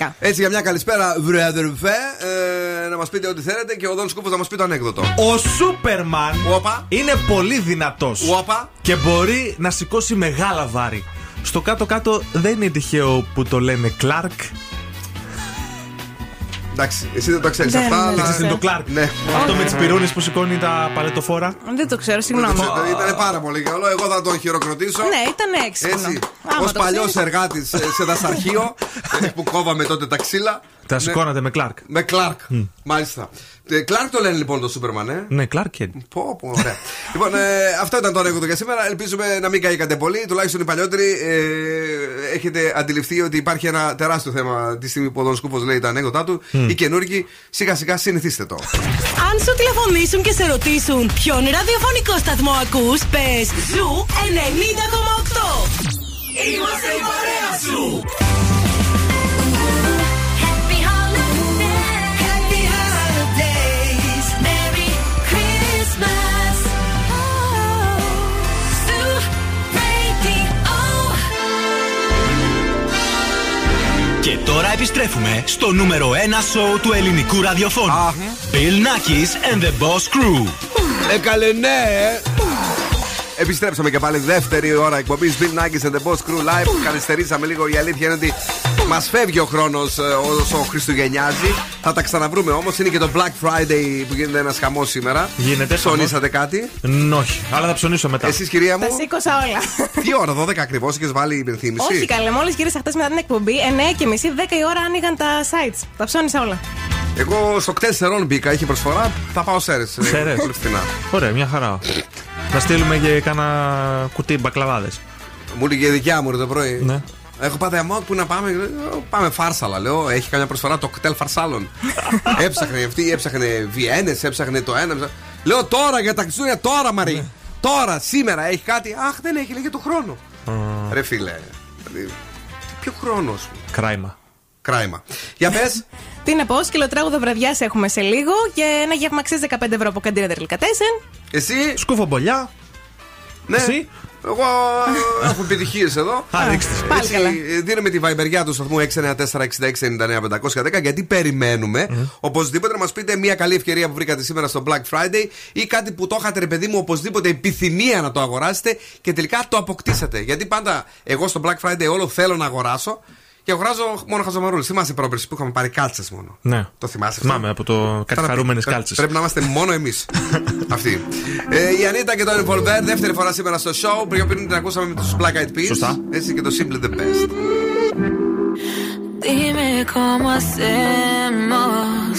694-66-99-510. Έτσι για μια καλησπέρα, βρε αδερφέ. Ε, να μας πείτε ό,τι θέλετε και ο Δόν Σκούφος να μας πει το ανέκδοτο. Ο Σούπερμαν είναι πολύ δυνατός. Και μπορεί να σηκώσει μεγάλα βάρη. Στο κάτω-κάτω δεν είναι τυχαίο που το λένε Clark. Εντάξει, εσύ δεν το ξέρεις Δεν, αυτά. δεν αλλά- το Ξέρεις τι είναι το Clark. Ναι. Αυτό με τις πυρούνες που σηκώνει τα παλετοφόρα. Δεν το ξέρω, συγγνώμη. Ήταν πάρα πολύ καλό. Εγώ θα τον χειροκροτήσω. Ναι, ήταν έξυπνο. Έτσι, Άμα ως το παλιός ξέρεις. εργάτης σε δασαρχείο [LAUGHS] ε, που κόβαμε τότε τα ξύλα. Τα Ναι. σηκώνατε με Clark. Με Κλάρκ. Μάλιστα. Ε, Κλάρκ το λένε λοιπόν το Σούπερμαν, ε; Ναι, Clark. Πω, πω, ωραία. [LAUGHS] λοιπόν, ε, αυτό ήταν το ανέκδοτο για σήμερα. Ελπίζουμε να μην καήκατε πολύ. Τουλάχιστον οι παλιότεροι ε, έχετε αντιληφθεί ότι υπάρχει ένα τεράστιο θέμα τη στιγμή που ο Δον Σκούφο λέει τα ανέκδοτά του. Οι καινούργοι σιγά σιγά συνηθίστε το. Αν σου τηλεφωνήσουν και σε ρωτήσουν ποιον ραδιοφωνικό σταθμό ακούς, πες Ζου 90,8. Είμαστε η παρέα σου. Τώρα επιστρέφουμε στο νούμερο 1 σοου του ελληνικού ραδιοφώνου. Bill Nackis and the Boss Crew. Ε, καλέ, ναι. Επιστρέψαμε και πάλι δεύτερη ώρα εκπομπής Bill Nackis and the Boss Crew Live. Καθυστερήσαμε λίγο. Η αλήθεια είναι ότι μας φεύγει ο χρόνος όσο Χριστουγεννιάζει. Θα τα ξαναβρούμε όμως. Είναι και το Black Friday που γίνεται ένας χαμός σήμερα. Γίνεται. Ψωνίσατε κάτι; Ν, όχι, αλλά θα ψωνίσω μετά. Εσείς, κυρία μου; Τα σήκωσα όλα. [LAUGHS] Τι ώρα, 12 ακριβώς, είχες βάλει υπενθύμηση; Όχι καλέ, μόλις γύρισα χθε μετά την εκπομπή, 9 και μισή, 10 η ώρα άνοιγαν τα sites. Τα ψώνισα όλα. Εγώ στο κτέσσερον μπήκα, είχε προσφορά. Θα πάω σέρες. Σέρες. Πολύ φθηνά. Ωραία, μια χαρά. Να στείλουμε και κάνα κουτί μπακλαβάδες. Μου έλεγε η δικιά μου ρε, το πρωί. Ναι. Έχω πάθει αμό που να πάμε. Λέω, Πάμε φάρσαλα, λέω. Έχει καμιά προσφορά το κτέλ φαρσάλων. [LAUGHS] έψαχνε αυτή, έψαχνε βιένε, έψαχνε το ένα. έψαχνε- Λέω τώρα για τα Χριστούγεννα, τώρα Μαρή. Τώρα, σήμερα έχει κάτι. Αχ, δεν έχει, λέγε το χρόνο. Ρε φίλε. δηλαδή, Ποιο χρόνο σου. Κράιμα. Κράιμα. Για πες. [LAUGHS] Τι να πω, σκυλοτράγουδο βραδιάς έχουμε σε λίγο και ένα γεύμα αξίζει 15 ευρώ από καντίνα Τερλικατέσεν. Εσύ; Σκουφομπολιά. Ναι. Εσύ; Εγώ ε, έχω επιτυχίες εδώ. Α, ρίξτε. Πάλι Έτσι, καλά. ε, Δίνουμε τη βαϊμπεριά του σταθμού 694-6699-510 γιατί περιμένουμε οπωσδήποτε να μας πείτε μια καλή ευκαιρία που βρήκατε σήμερα στο Black Friday ή κάτι που το είχατε ρε παιδί μου οπωσδήποτε επιθυμία να το αγοράσετε και τελικά το αποκτήσατε. Γιατί πάντα εγώ στο Black Friday όλο θέλω να αγοράσω και αγοράζω μόνο χαζομαρούλες. Θυμάσαι πρόπερση που είχαμε πάρει κάλτσες μόνο. Ναι. Το θυμάσαι αυτό; Θυμάμαι από το κάτι χαρούμενε Πρέπει- κάλτσες. Πρέπει να είμαστε μόνο εμείς. [LAUGHS] Αυτοί. Ε, η Ανίτα και το Involver, δεύτερη φορά σήμερα στο show. Πριν πριν την ακούσαμε με τους Black Eyed Peas. Σωστά. Έτσι και το Simply the Best. Dime cómo hacemos.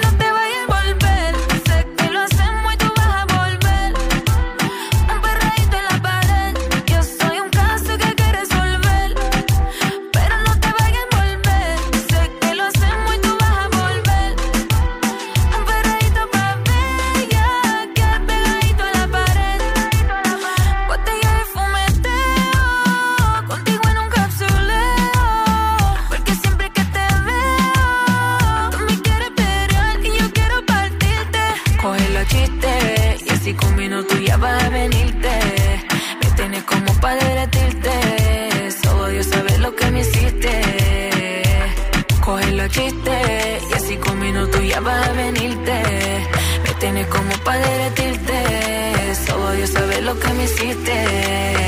Vas a venirte. Me tienes como para derretirte. Solo Dios sabe lo que me hiciste.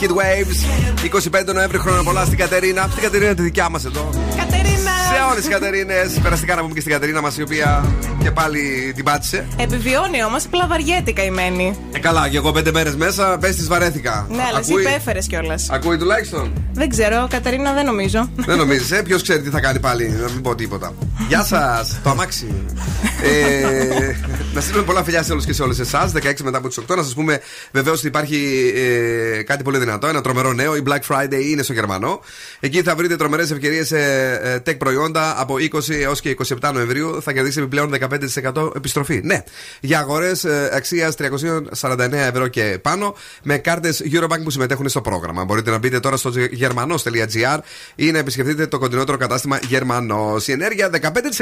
Hit Waves. 25 Νοέμβρη, χρόνια πολλά στην Κατερίνα. Στην Κατερίνα τη δικιά μας εδώ. Κατερίνα! Σε όλες τις Κατερίνες. Περαστικά να πούμε και στην Κατερίνα μας, η οποία και πάλι την πάτησε. Επιβιώνει όμως, απλά βαριέται καημένη. Ε, καλά, και εγώ πέντε μέρες μέσα, πες της βαρέθηκα. Ναι, αλλά εσύ Ακούει- υπέφερες κιόλας. Ακούει τουλάχιστον; Δεν ξέρω, Κατερίνα δεν νομίζω. Δεν νομίζεις, ε, ποιος ξέρει τι θα κάνει πάλι, να μην πω τίποτα. Γεια σας, το αμάξι. ε, να στείλουμε πολλά φιλιά σε όλους και σε όλες εσάς. 16 μετά από τις 8. Να σας πούμε βεβαίως ότι υπάρχει ε, κάτι πολύ δυνατό, ένα τρομερό νέο. Η Black Friday είναι στο Γερμανό. Εκεί θα βρείτε τρομερές ευκαιρίες σε ε, tech προϊόντα από 20 έως και 27 Νοεμβρίου. Θα κερδίσει επιπλέον 15% επιστροφή. Ναι, για αγορές αξίας 349 ευρώ και πάνω με κάρτες Eurobank που συμμετέχουν στο πρόγραμμα. Μπορείτε να μπείτε τώρα στο germanos.gr ή να επισκεφτείτε το κοντινότερο κατάστημα Γερμανός. Η ενέργεια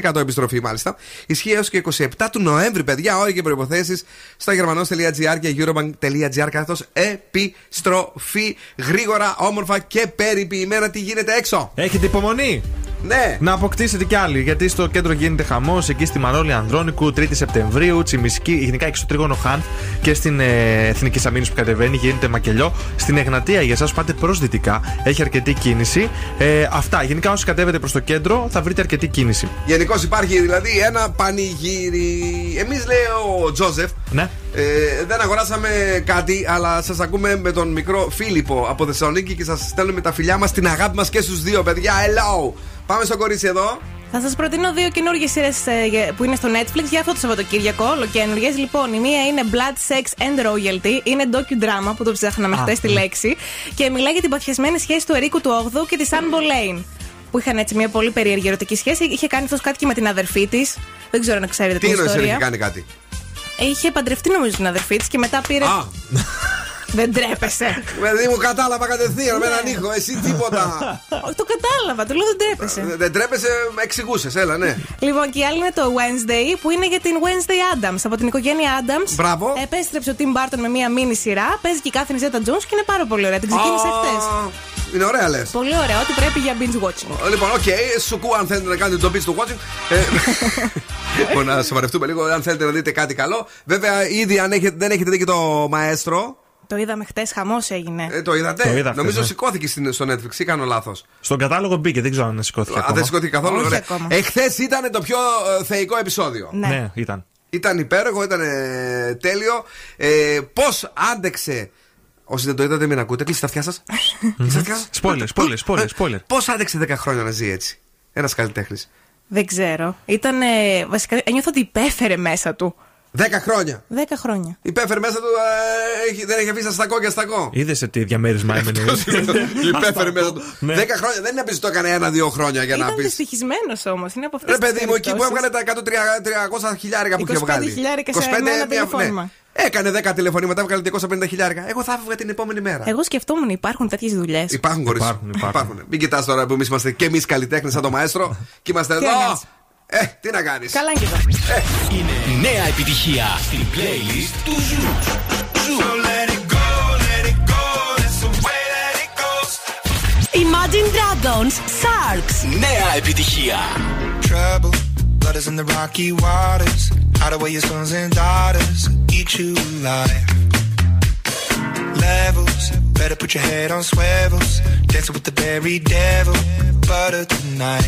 15% επιστροφή μάλιστα. Ισχύει έως και 27 του Νοέμβρη, παιδιά. Όροι και προποθέσει στο germanos.gr και eurobank.gr καθώς επιστροφή γρήγορα, όμορφα και περιποιημένα. Τι γίνεται έξω; Έχετε υπομονή. Ναι. Να αποκτήσετε κι άλλοι. Γιατί στο κέντρο γίνεται χαμός εκεί στη Μανώλη Ανδρώνικου 3η Σεπτεμβρίου, Τσιμισκή, γενικά εκεί στο τρίγωνο Χαν και στην ε, Εθνική Αμήνη που κατεβαίνει γίνεται μακελιό. Στην Εγνατία για εσάς που πάτε προ δυτικά έχει αρκετή κίνηση. Ε, αυτά. Γενικά όσοι κατέβετε προς το κέντρο θα βρείτε αρκετή κίνηση. Γενικώς υπάρχει δηλαδή ένα πανηγύρι. Εμείς λέει ο Τζόζεφ. Ναι. Ε, δεν αγοράσαμε κάτι, αλλά σας ακούμε με τον μικρό Φίλιππο από Θεσσαλονίκη και σας στέλνουμε τα φιλιά μας, την αγάπη μας και στους δύο παιδιά. Hello! Πάμε στο κορίτσι εδώ. Θα σας προτείνω δύο καινούργιες σειρές που είναι στο Netflix για αυτό το Σαββατοκύριακο. Ολοκένουργιες. Λοιπόν, η μία είναι Blood, Sex and Royalty. Είναι docudrama που το ψάχναμε Α, χθες τη ναι. λέξη. Και μιλάει για την παθιασμένη σχέση του Ερίκου του 8ου και της Αν Boleyn. Που είχαν έτσι μια πολύ περίεργη ερωτική σχέση. Είχε κάνει αυτός κάτι και με την αδερφή της. Δεν ξέρω αν ξέρετε Τι την εννοείς, ιστορία. έχει κάνει κάτι; Είχε παντρευτεί νομίζω την αδερφή της και μετά πήρε. Α. Δεν τρέπεσαι. Δηλαδή μου κατάλαβα κατευθείαν με έναν ήχο, εσύ τίποτα. Όχι, το κατάλαβα, του λέω δεν τρέπεσαι. Ε, Δεν τρέπεσαι, με εξηγούσες, έλα, ναι. Λοιπόν, και η άλλη είναι το Wednesday που είναι για την Wednesday Adams. Από την οικογένεια Adams. Μπράβο. Επέστρεψε ο Tim Burton με μία μίνι σειρά. Παίζει και η Κάθριν Zeta Jones και είναι πάρα πολύ ωραία. Την ξεκίνησε Α, χθες. Είναι ωραία, λες. Πολύ ωραία, ό,τι πρέπει για binge watching. Λοιπόν, οκ, σου κου αν θέλετε να κάνετε το beach του watching. Ε, [LAUGHS] Λοιπόν, να σοβαρευτούμε λίγο, αν θέλετε να δείτε κάτι καλό. Βέβαια, ήδη αν έχετε, δεν έχετε δει και το μαέστρο. Το είδαμε χτες, χαμός έγινε. Ε, το είδατε. Το είδα χθες, Νομίζω ναι. σηκώθηκε στην- στο Netflix ή κάνω λάθος. Στον κατάλογο μπήκε, δεν ξέρω αν σηκώθηκε. Αν ακόμα. δεν σηκώθηκε καθόλου. Όχι ωραία. ακόμα. Εχθέ ήταν το πιο ε, θεϊκό επεισόδιο. Ναι. Ναι, ήταν. Ήταν υπέροχο, ήταν ε, τέλειο. Ε, Πώς άντεξε. Όσοι δεν το είδατε, μην ακούτε. Κλείστε τα αυτιά σας. [LAUGHS] Spoiler, spoiler, spoiler, spoiler. Πώς άντεξε 10 χρόνια να ζει έτσι; Ένας καλλιτέχνης. Δεν ξέρω. Ήταν. βασικά, ένιωθα ότι υπέφερε μέσα του. 10 χρόνια. 10 χρόνια. Υπέφερε μέσα του. ε, έχει- δεν έχει αφήσει στακό και στακό. Είδες σε τι διαμέρισμα έμενε. Υπέφερε μέσα του. 10 Ναι. χρόνια. Δεν είναι να πει ότι το έκανε ένα-δύο χρόνια για να Ήταν πεις. δυστυχισμένος όμως. Είναι από αυτές Ρε παιδί μου, εκεί που έβγαλε τα 100-300 χιλιάρικα που είχε 25 βγάλει. χιλιάρικα σε ένα μια- τηλεφώνημα. ναι. Έκανε 10 τηλεφωνήματα, έβγαλε 250 χιλιάρικα. Εγώ θα έφευγα την επόμενη μέρα. Εγώ σκεφτόμουν, υπάρχουν τέτοιες δουλειές. Υπάρχουν κορίτσι. Υπάρχουν, υπάρχουν. υπάρχουν. Μην κοιτάς τώρα που εμείς είμαστε και εμείς καλλιτέχνες σαν το μαέστρο [LAUGHS] και είμαστε Τι εδώ. να κάνεις. Ε, τι να κάνει. Καλά και εδώ. Είναι νέα επιτυχία στην playlist του Ζου. Ζου. Imagine Dragons Sharks. Νέα επιτυχία. Trouble, blood is in the rocky waters. Hide away your sons and daughters, eat you alive. Levels, better put your head on swivels. Dancing with the very devil, butter tonight.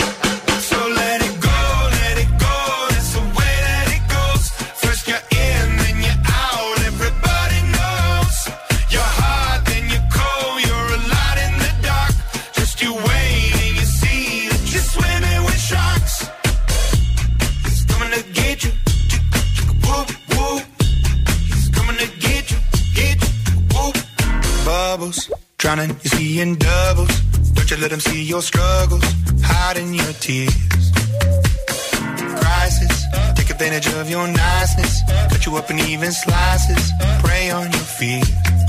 bubbles. Drowning, you see in doubles. Don't you let them see your struggles. Hiding your tears. Crisis, take advantage of your niceness. Cut you up in even slices. Prey on your fears.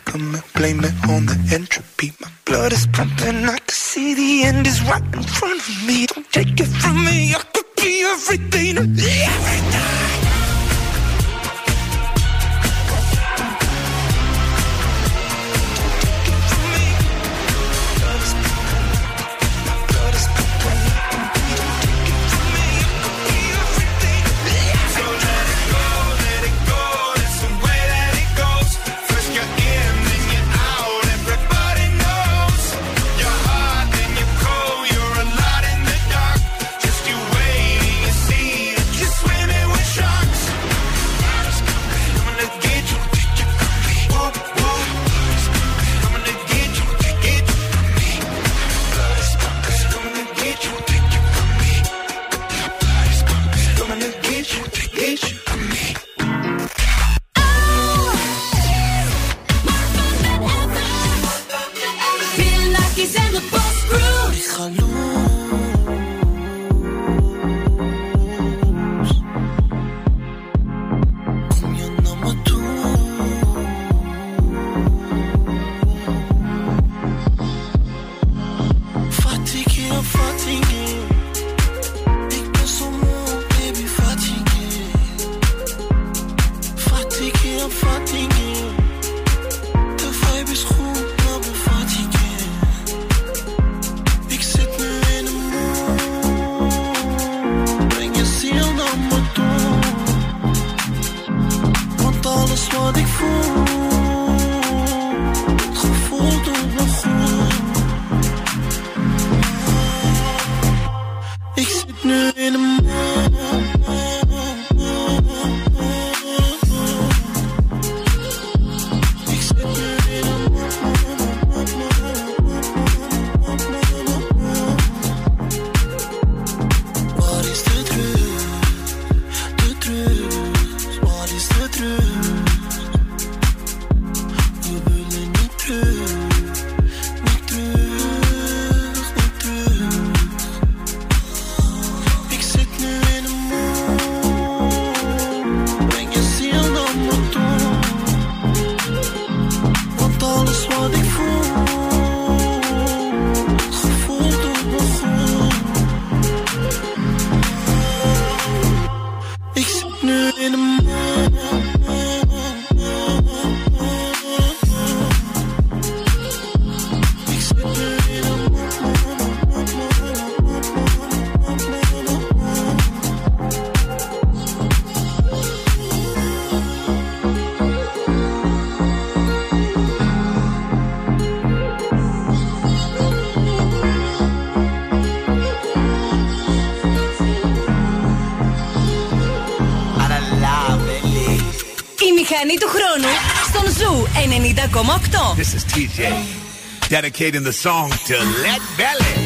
come come 90,8. This is TJ. Dedicating the song to Let Belly.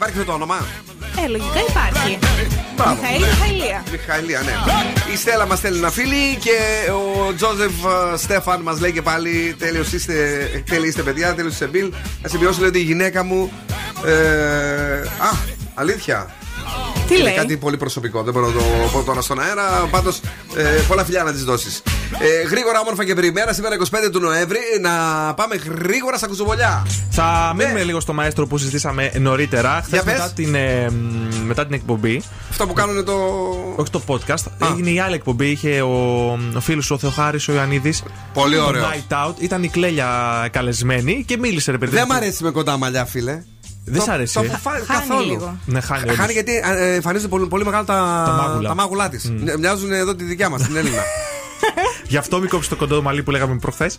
Υπάρχει αυτό το όνομα; Ε, λογικά υπάρχει. Μπράβο. Μιχαήλ Μιχαηλία. Μιχαηλία, ναι. Η Στέλλα μας στέλνει ένα φίλι και ο Τζόζεφ ε, Στέφαν μας λέει και πάλι τέλειος είστε, τέλειοι είστε παιδιά, τέλειος είστε Μπιλ. Να συμπληρώσω λέει ότι η γυναίκα μου. Ε, α, αλήθεια. Τι Είναι λέει; κάτι πολύ προσωπικό. Δεν μπορώ να το πω τώρα στον αέρα. Πάντως, ε, πολλά φιλιά να τι δώσεις. Ε, γρήγορα, όμορφα και περιμέρα, σήμερα 25 του Νοέμβρη, να πάμε γρήγορα στα κουζουβολιά. Θα μείνουμε λίγο στο μαέστρο που συζητήσαμε νωρίτερα. Χθες Για πες. μετά, την, ε, μ, μετά την εκπομπή. Αυτό που κάνουν το. Όχι το podcast. Έγινε η άλλη εκπομπή. Είχε ο, ο φίλος ο Θεοχάρης ο Ιωαννίδης. Πολύ ωραίος. Night Out. Ήταν η κλέλια καλεσμένη και μίλησε ρε παιδί. Δεν μου. μ' αρέσει με κοντά μαλλιά, φίλε. Δεν Το- σ' αρέσει. το ε; φα- Χάνει καθόλου. λίγο. Ναι, χάνει. Χάνει όντως. γιατί ε, εμφανίζονται πολύ, πολύ μεγάλα τα, Τα μάγουλα. τα μάγουλά της. Μοιάζουν εδώ τη δικιά μας, την Έλληνα. [LAUGHS] Γι' αυτό μην κόψεις το κοντό μαλλί που λέγαμε προχθές.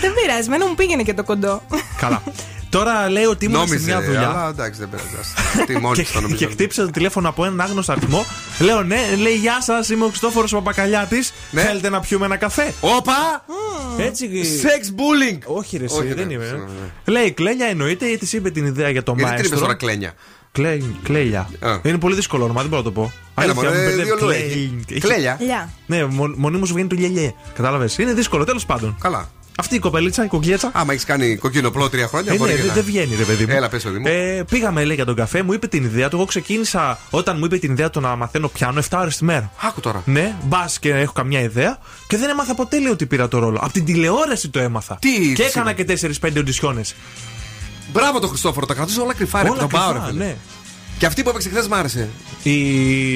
Δεν πειράζει, μένα μου πήγαινε και το κοντό. Καλά. Τώρα λέει ότι ήμουν σε Νόμιζε, μια δουλειά. αλλά εντάξει, δεν πειράζει. Τι μόλι και, το νομίζω. και χτύπησε το τηλέφωνο από έναν άγνωστο αριθμό. Λέω ναι, λέει Γεια σας, είμαι ο Χριστόφορος Παπακαλιάτης. Ναι. Θέλετε να πιούμε ένα καφέ; Όπα! Έτσι. Σεξ bullying! Όχι, ρε, εσύ, Όχι, δεν ναι, είμαι. ναι, ε. ναι. Λέει κλέλια εννοείται, τη είπε την ιδέα για το Γιατί την είπες μαέστρο. τώρα κλένια; Κλέ, κλέλια. Α. Είναι πολύ δύσκολο όνομα, δεν μπορώ να το πω. Έλα, Αλήθεια, μωρέ, μου μπερδεύει. δύο λόγια Κλέι. έχει. Έχει- Κλέλια. Λιά. Ναι, μο- μονίμως σου βγαίνει το λιελιέ. Κατάλαβες. Είναι δύσκολο, τέλος πάντων. Καλά. Αυτή η κοπελίτσα, η κοκκιέτσα. Άμα έχεις κάνει κοκκινοπλό τρία χρόνια, Ε, μπορεί ναι, και δεν να- δεν βγαίνει, ρε παιδί μου. Έλα, πες, παιδί μου. Ε, πήγαμε, λέει, για τον καφέ, μου είπε την ιδέα του. Εγώ ξεκίνησα όταν μου είπε την ιδέα του να μαθαίνω πιάνο 7 ώρες τη μέρα. Άκου τώρα. Ναι, μπας και έχω καμιά ιδέα και δεν έμαθα ποτέ λέει ότι πήρα το ρόλο. Από την τηλεόραση το έμαθα. Τι και της έκανα είπε; και 4-5 οντισιόνες. Μπράβο το Χριστόφορο, τα κρατούσε όλα κρυφά. ρε, Όλα τον πάω, ρε, κρυφά, φίλε. ναι. Και αυτή που έπαιξε χθες μ' άρεσε. Η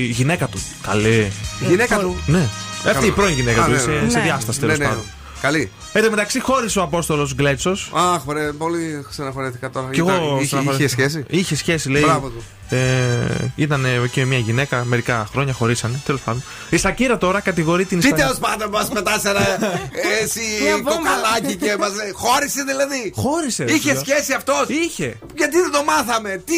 γυναίκα του. Καλή. Η γυναίκα του. Ναι. Αυτή η πρώην γυναίκα Α, του. ναι, σε, ναι. σε Ναι. διάσταση Ναι, τέλος ναι. πάντων. Καλή. Εν τω μεταξύ χώρισε ο Απόστολος Γκλέτσος. Αχ, μωρέ, πολύ στεναχωρέθηκα τώρα. Κι Ήταν- εγώ είχε, στεναχωρέθηκα. είχε σχέση. Είχε σχέση, λέει. Μπράβο του. Ε, ήταν και μια γυναίκα, μερικά χρόνια χωρίσανε. Τέλος πάντων. Η Σακύρα τώρα κατηγορεί την Τι Ισπανία- τέλος πάντων μας πετά ένα εσύ [LAUGHS] Μια βόμβα. κοκαλάκι και μας. Χώρισε δηλαδή. Χώρισε. ρε, Είχε φίλε. σχέση αυτός; Είχε. Γιατί δεν το μάθαμε; Τι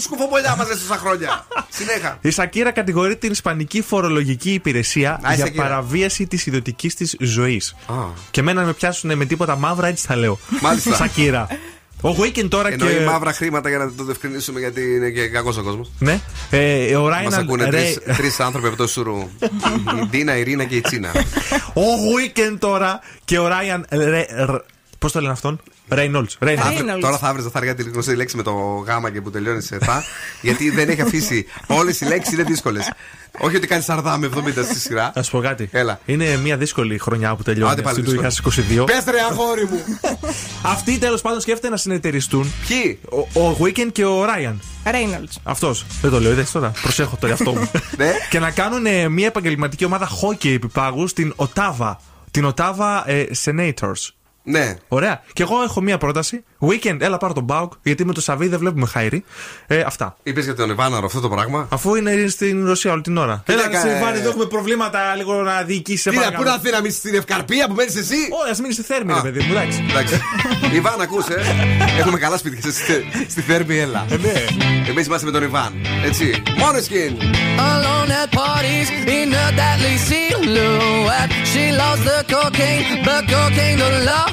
σκουφομπολιά μας τόσα χρόνια; [LAUGHS] Συνέχα. Η Σακύρα κατηγορεί την Ισπανική φορολογική υπηρεσία Α, η για Σακύρα. παραβίαση της ιδιωτικής της ζωής. Α. Και εμένα να με πιάσουν με τίποτα μαύρα, έτσι θα λέω. Μάλιστα. Σακύρα. [LAUGHS] Ο Weekend τώρα Εννοεί και. μαύρα χρήματα για να το διευκρινίσουμε γιατί είναι και κακός ο κόσμος. Ναι. Ε, ο Μας Ράιναλντ ακούνε Ρέι- τρει άνθρωποι από το Σουρού. Η Ντίνα, η Ρίνα και η Τσίνα. Ο Weekend τώρα και ο Ράιαν. Πώς το λένε αυτόν; Reynolds. Reynolds. Θα βρει- Τώρα θα βρει Ζαχαριά τη γνωστή λέξη με το γάμα και που τελειώνει σε θα. [LAUGHS] γιατί δεν έχει αφήσει. Όλες οι λέξεις είναι δύσκολες. Όχι ότι κάνει σαρδά με 70 στη σειρά. Να σου πω κάτι. Έλα. Είναι μια δύσκολη χρονιά που τελειώνει Άντε πάλι αυτή του δύσκολη. 2022. Πες ρε αγόρι μου. [LAUGHS] Αυτοί τέλος πάντων σκέφτεται να συνεταιριστούν. Ποιοι; Ο, ο Weekend και ο Ryan. Reynolds. Αυτός. Δεν το λέω, είδες τώρα. Προσέχω το εαυτό μου. [LAUGHS] Ναι. και να κάνουν ε, μια επαγγελματική ομάδα hockey επιπάγου στην Οτάβα. Την Οτάβα ε, Senators. Ναι. Ωραία. Και εγώ έχω μία πρόταση. Weekend, έλα πάρω τον Μπάουκ, γιατί με το Σαββί δεν βλέπουμε χάιρι. Ε, αυτά. Είπες για τον Ιβάναρο αυτό το πράγμα; Αφού είναι στην Ρωσία όλη την ώρα. Τι Έλα, να κα- Σιλβάνη, εδώ έχουμε προβλήματα λίγο να διοικήσεις. Τι να πού να έρθει να μείνεις στην Ευκαρπία που μένεις εσύ; Όχι, ας μείνεις στη Θέρμη, ρε Α. παιδί μου, εντάξει. Εντάξει. Ιβάν, ακούσε. Έχουμε καλά σπίτια στη, στη Θέρμη, έλα. Εμείς είμαστε με τον Ιβάν. Έτσι. Μόνος σκιν. Alone at parties in a deadly silhouette. She loves the cocaine, but cocaine don't love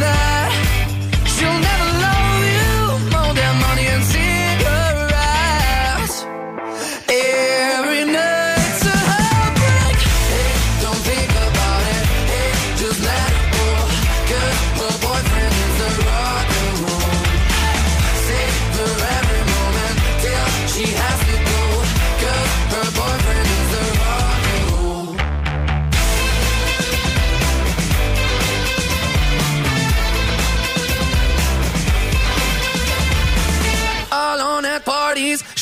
That.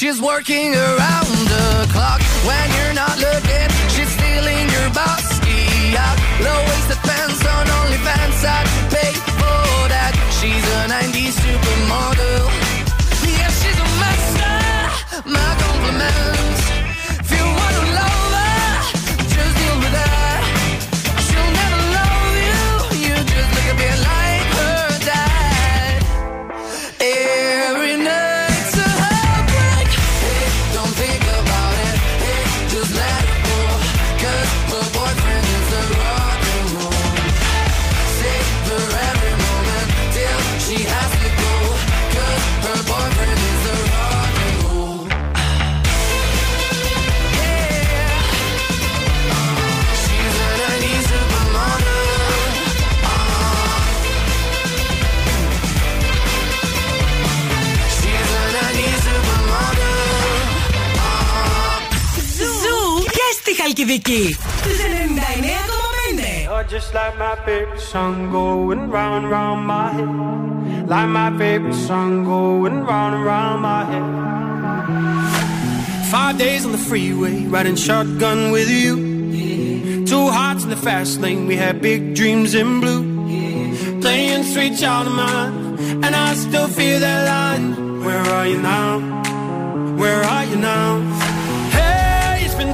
She's working around the clock when you're not looking. She's stealing your bossy out. Low waisted pants on OnlyFans. I'd pay for that. She's a 90s supermodel. Yeah, she's a master. My compliments. Χαλκιδική. Στους 99,5. You're just like my favorite song going round and round my head. Like my favorite song going round and round my head. Five days on the freeway, riding shotgun with you. Two hearts in the fast lane, we had big dreams in blue. Playing sweet child of mine, and I still feel that line. Where are you now? Where are you now?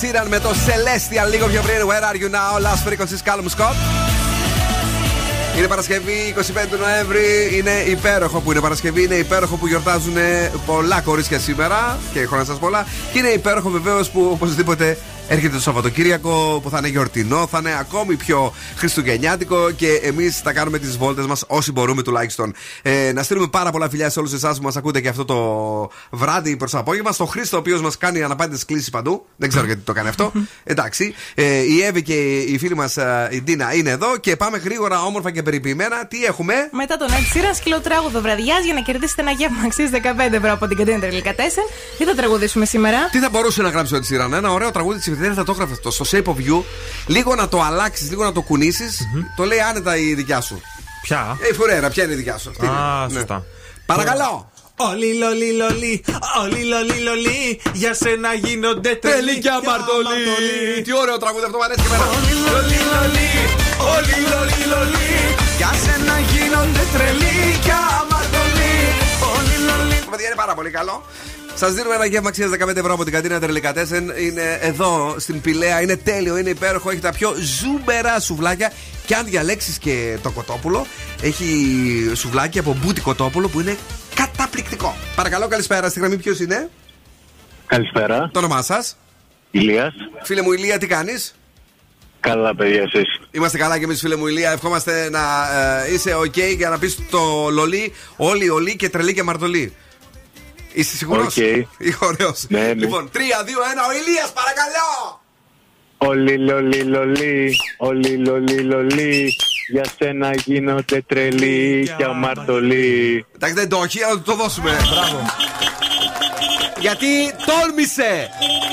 Sheeran με το Celestial λίγο πιο πριν. Where are you now, Last Frequencies, Callum Scott. Είναι Παρασκευή 25 του Νοέμβρη. Είναι υπέροχο που είναι Παρασκευή. Είναι υπέροχο που γιορτάζουν πολλά κορίτσια σήμερα. Και χρόνια σας πολλά. Και είναι υπέροχο βεβαίως που οπωσδήποτε έρχεται το Σαββατοκύριακο που θα είναι γιορτινό, θα είναι ακόμη πιο χριστουγεννιάτικο και εμείς θα κάνουμε τις βόλτες μας όσοι μπορούμε τουλάχιστον. Ε, να στείλουμε πάρα πολλά φιλιά σε όλους εσάς που μας ακούτε και αυτό το βράδυ προς το απόγευμα. Στο Χρήστο, ο οποίος μας κάνει αναπάντητες κλήσεις παντού. Δεν ξέρω γιατί το κάνει αυτό. [LAUGHS] Εντάξει. Ε, η Εύη και η φίλη μας η Ντίνα είναι εδώ και πάμε γρήγορα, όμορφα και περιποιημένα. Τι έχουμε; Μετά τον Ed Sheeran, σκυλοτράγουδο βραδιάς για να κερδίσετε ένα γεύμα αξίζει 15 ευρώ από την καντίνα Τρελικά 4. Τι θα τραγουδήσουμε σήμερα; Τι θα μπορούσε να γράψει ο Ed Sheeran, Ένα ωραίο τραγούδι της Ευθύνη θα το έγραφε αυτό. Στο Shape of You. Λίγο να το αλλάξεις, λίγο να το κουνησει Το λέει άνετα η δικιά σου. Ποια; Ε, η Φουρέρα, ποια είναι η δικιά σου. Αυτή Α, είναι. Ναι. σωστά. Παρακαλώ. Όλοι λολί λολί, όλοι λολί λολί, για σένα γίνονται Τρελή τρελή και αμαρτωλή. Τι ωραίο τραγούδι αυτό μου αρέσει και εμένα. Λολί, λολί, όλοι λολί, λολί. Για σένα γίνονται τρελοί και αμαρτωλοί. Όλοι λολί. Παιδιά είναι πάρα πολύ καλό. Σας δίνουμε ένα γεύμα αξίας 15 ευρώ από την καντίνα Τερλικατέσεν. Είναι εδώ στην Πηλαία. Είναι τέλειο, είναι υπέροχο. Έχει τα πιο ζούμπερα σουβλάκια. Και αν διαλέξεις και το κοτόπουλο, έχει σουβλάκι από μπούτι κοτόπουλο που είναι καταπληκτικό. Νίκο. Παρακαλώ, καλησπέρα. Στη γραμμή ποιος είναι; Καλησπέρα. Το όνομά σας; Ηλίας. Φίλε μου, Ηλία, τι κάνεις; Καλά, παιδιά, εσείς. Είμαστε καλά και εμείς, φίλε μου, Ηλία. Ευχόμαστε να ε, είσαι OK για να πεις το λολί, όλοι ολί και τρελή και μαρτωλή. Είσαι σίγουρος; Οκ. Ωραίος. Ναι, ναι. Λοιπόν, 3, 2, 1, ο Ηλίας, παρακαλώ. Όλοι λολί λολί, όλοι λολί λολί. Για σένα γίνονται τρελοί και αμαρτωλοί. Εντάξει, δεν το έχει, αλλά το δώσουμε. Μπράβο. Γιατί τόλμησε!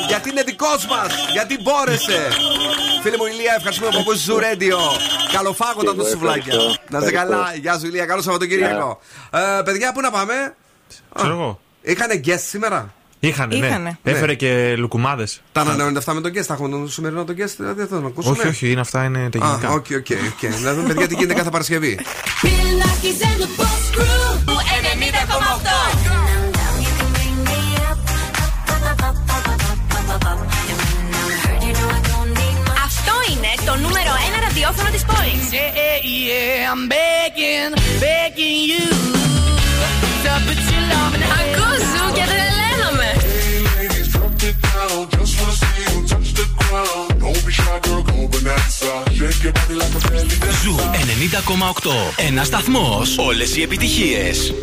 Γιατί είναι δικός μας! Γιατί μπόρεσε! Φίλε μου, Ηλία, ευχαριστούμε που ακούσει Zoo Radio. Καλοφάγοντα Και το εγώ σουβλάκια. ευχαριστώ. Να είσαι Ευχαριστώ. καλά. Γεια σου, Ηλία. Καλό Σαββατοκύριακο. Ε, παιδιά, πού να πάμε; Ξέρω εγώ. Είχανε guest σήμερα; Είχανε, ναι. Είχανε. Έφερε Ναι. και λουκουμάδες. Τα ανανεώνεται αυτά με τον guest; Θα έχουμε τον σημερινό τον guest, δηλαδή θα τον ακούσουμε; Όχι, όχι, είναι αυτά είναι τα Α, γενικά. OK, OK, OK. Δηλαδή, παιδιά, τι γίνεται κάθε Παρασκευή; Bill Nakis and the Boss Crew. 90,8. Αυτό είναι το νούμερο 1 ραδιόφωνο της πόλης. Yeah, yeah, I'm begging, begging you Ακό 90,8, Ένας σταθμός. Όλες οι επιτυχίες.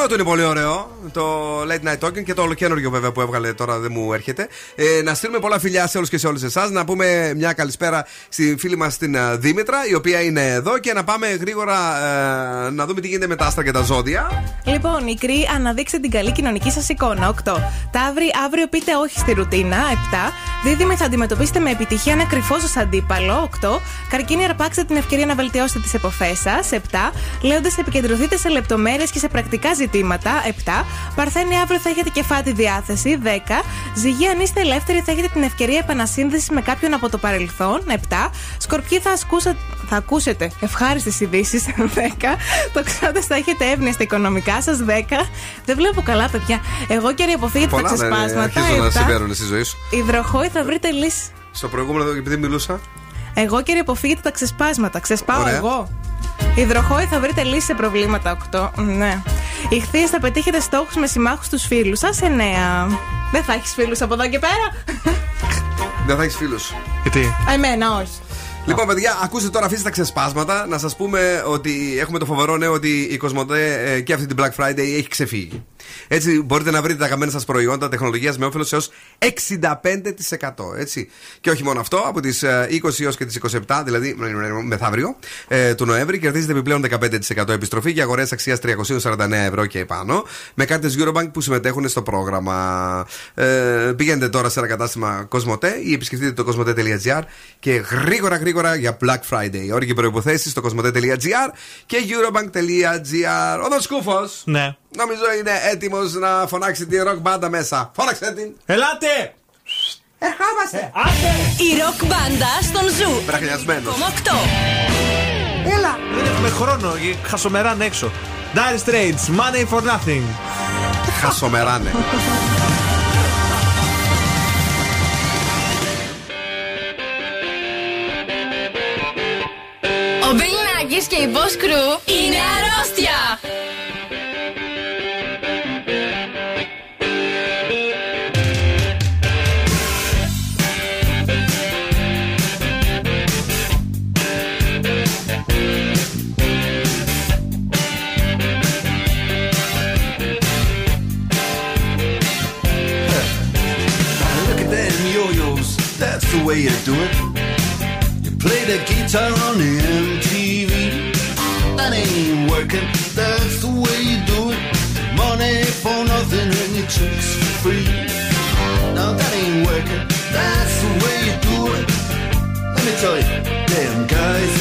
Νέο του είναι πολύ ωραίο. Το Late Night Talking και το ολοκένουργιο βέβαια που έβγαλε τώρα δεν μου έρχεται. Ε, να στείλουμε πολλά φιλιά σε όλους και σε όλες εσάς. Να πούμε μια καλησπέρα στη φίλη μας την ε, Δήμητρα, η οποία είναι εδώ. Και να πάμε γρήγορα ε, να δούμε τι γίνεται με τα άστρα και τα ζώδια. Λοιπόν, η κρύ, αναδείξτε την καλή κοινωνική σας εικόνα. 8. Ταύρι, αύριο πείτε όχι στη ρουτίνα. 7. Δίδυμη, θα αντιμετωπίσετε με επιτυχία ένα κρυφό σας αντίπαλο. 8. Καρκίνη, αρπάξτε την ευκαιρία να βελτιώσετε τις εποφές σας. 7. Λέοντε, επικεντρωθείτε σε λεπτομέρειες και σε πρακτικά ζητήματα. 7. Παρθένη, αύριο θα έχετε κεφάτη διάθεση. 10. Ζυγή, αν είστε ελεύθεροι, θα έχετε την ευκαιρία επανασύνδεσης με κάποιον από το παρελθόν. 7. Σκορπιοί, θα, ασκούσα... θα ακούσετε ευχάριστες ειδήσεις. [LAUGHS] 10. Τοξότε, θα έχετε εύνοια στα οικονομικά σας. 10. Δεν βλέπω καλά, παιδιά. Εγώ και αποφύγετε τα Πολλά δεν ξεσπάσματα. αρχίζουν να 7. συμβαίνουν στη ζωή σου. Υδροχόη, θα βρείτε λύση. Στο προηγούμενο, επειδή μιλούσα. Εγώ και αποφύγετε τα ξεσπάσματα. Ξεσπάω Ωραία. εγώ. Υδροχόη θα βρείτε λύση σε προβλήματα 8. Ναι. Ηχθείες θα πετύχετε στόχους με συμμάχους τους φίλους σας 9. Δεν θα έχεις φίλους από εδώ και πέρα. Δεν θα έχεις φίλους. Γιατί; Εμένα, όχι. Λοιπόν, παιδιά, ακούστε τώρα, αφήστε τα ξεσπάσματα. Να σας πούμε ότι έχουμε το φοβερό νέο ότι η Κοσμοτέ ε, και αυτή την Black Friday έχει ξεφύγει. Έτσι, μπορείτε να βρείτε τα αγαπημένα σας προϊόντα τεχνολογίας με όφελος έως 65%. Έτσι. Και όχι μόνο αυτό, από τις 20 έως και τις 27, δηλαδή μεθαύριο ε, του Νοέμβρη, κερδίζετε επιπλέον 15% επιστροφή για αγορές αξίας 349 ευρώ και επάνω με κάρτες Eurobank που συμμετέχουν στο πρόγραμμα. Ε, πηγαίνετε τώρα σε ένα κατάστημα Κοσμοτέ ή επισκεφτείτε το κοσμοτέ.gr και γρήγορα γρήγορα για Black Friday. Όροι και προποθέσει στο κοσμοτέ.gr και eurobank.gr. Ο Δον Σκούφο. Ναι. Νομίζω είναι έτοιμος να φωνάξει τη ροκ μπάντα μέσα. Φώναξε την. Ελάτε! Ερχόμαστε! Η ροκ μπάντα στον Ζου. Μπραχιασμένο. 8. Έλα! Δεν έχουμε χρόνο, χασομεράν έξω. Dire Straits, Money for Nothing. Χασομεράνε. Ο Μπιλ Νάκης και η Boss Crew είναι αρρώστια. Way you do it. You play the guitar on MTV. That ain't working, that's the way you do it. Money for nothing and your chicks for free. Now that ain't working, that's the way you do it. Let me tell you, damn guys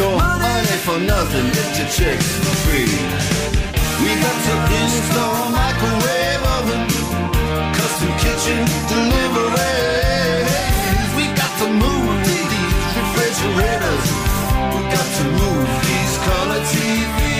your money for nothing. Get your chicks for free. We got to install microwave oven, custom kitchen deliveries. We got to move these refrigerators. We got to move these color TVs.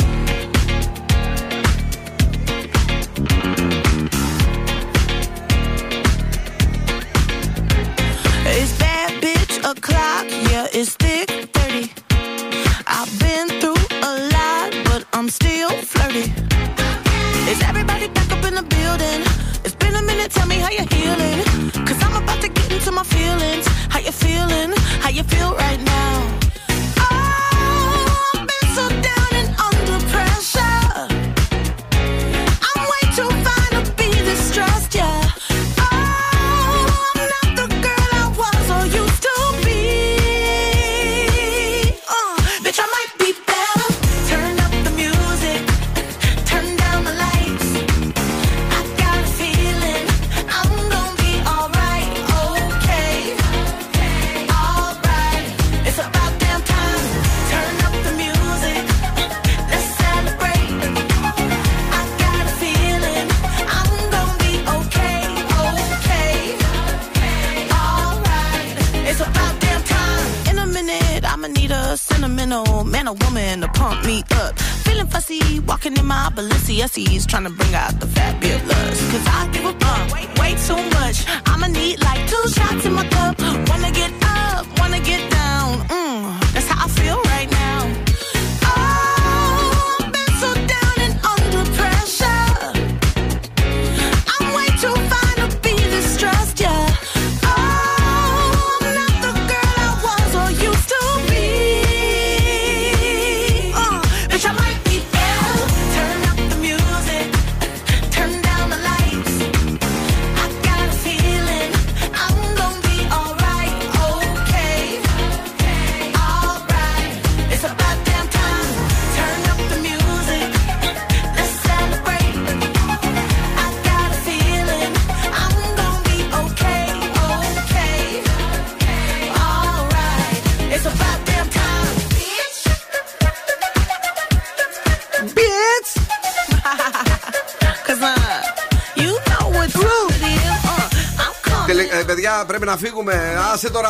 Να φύγουμε. Άσε τώρα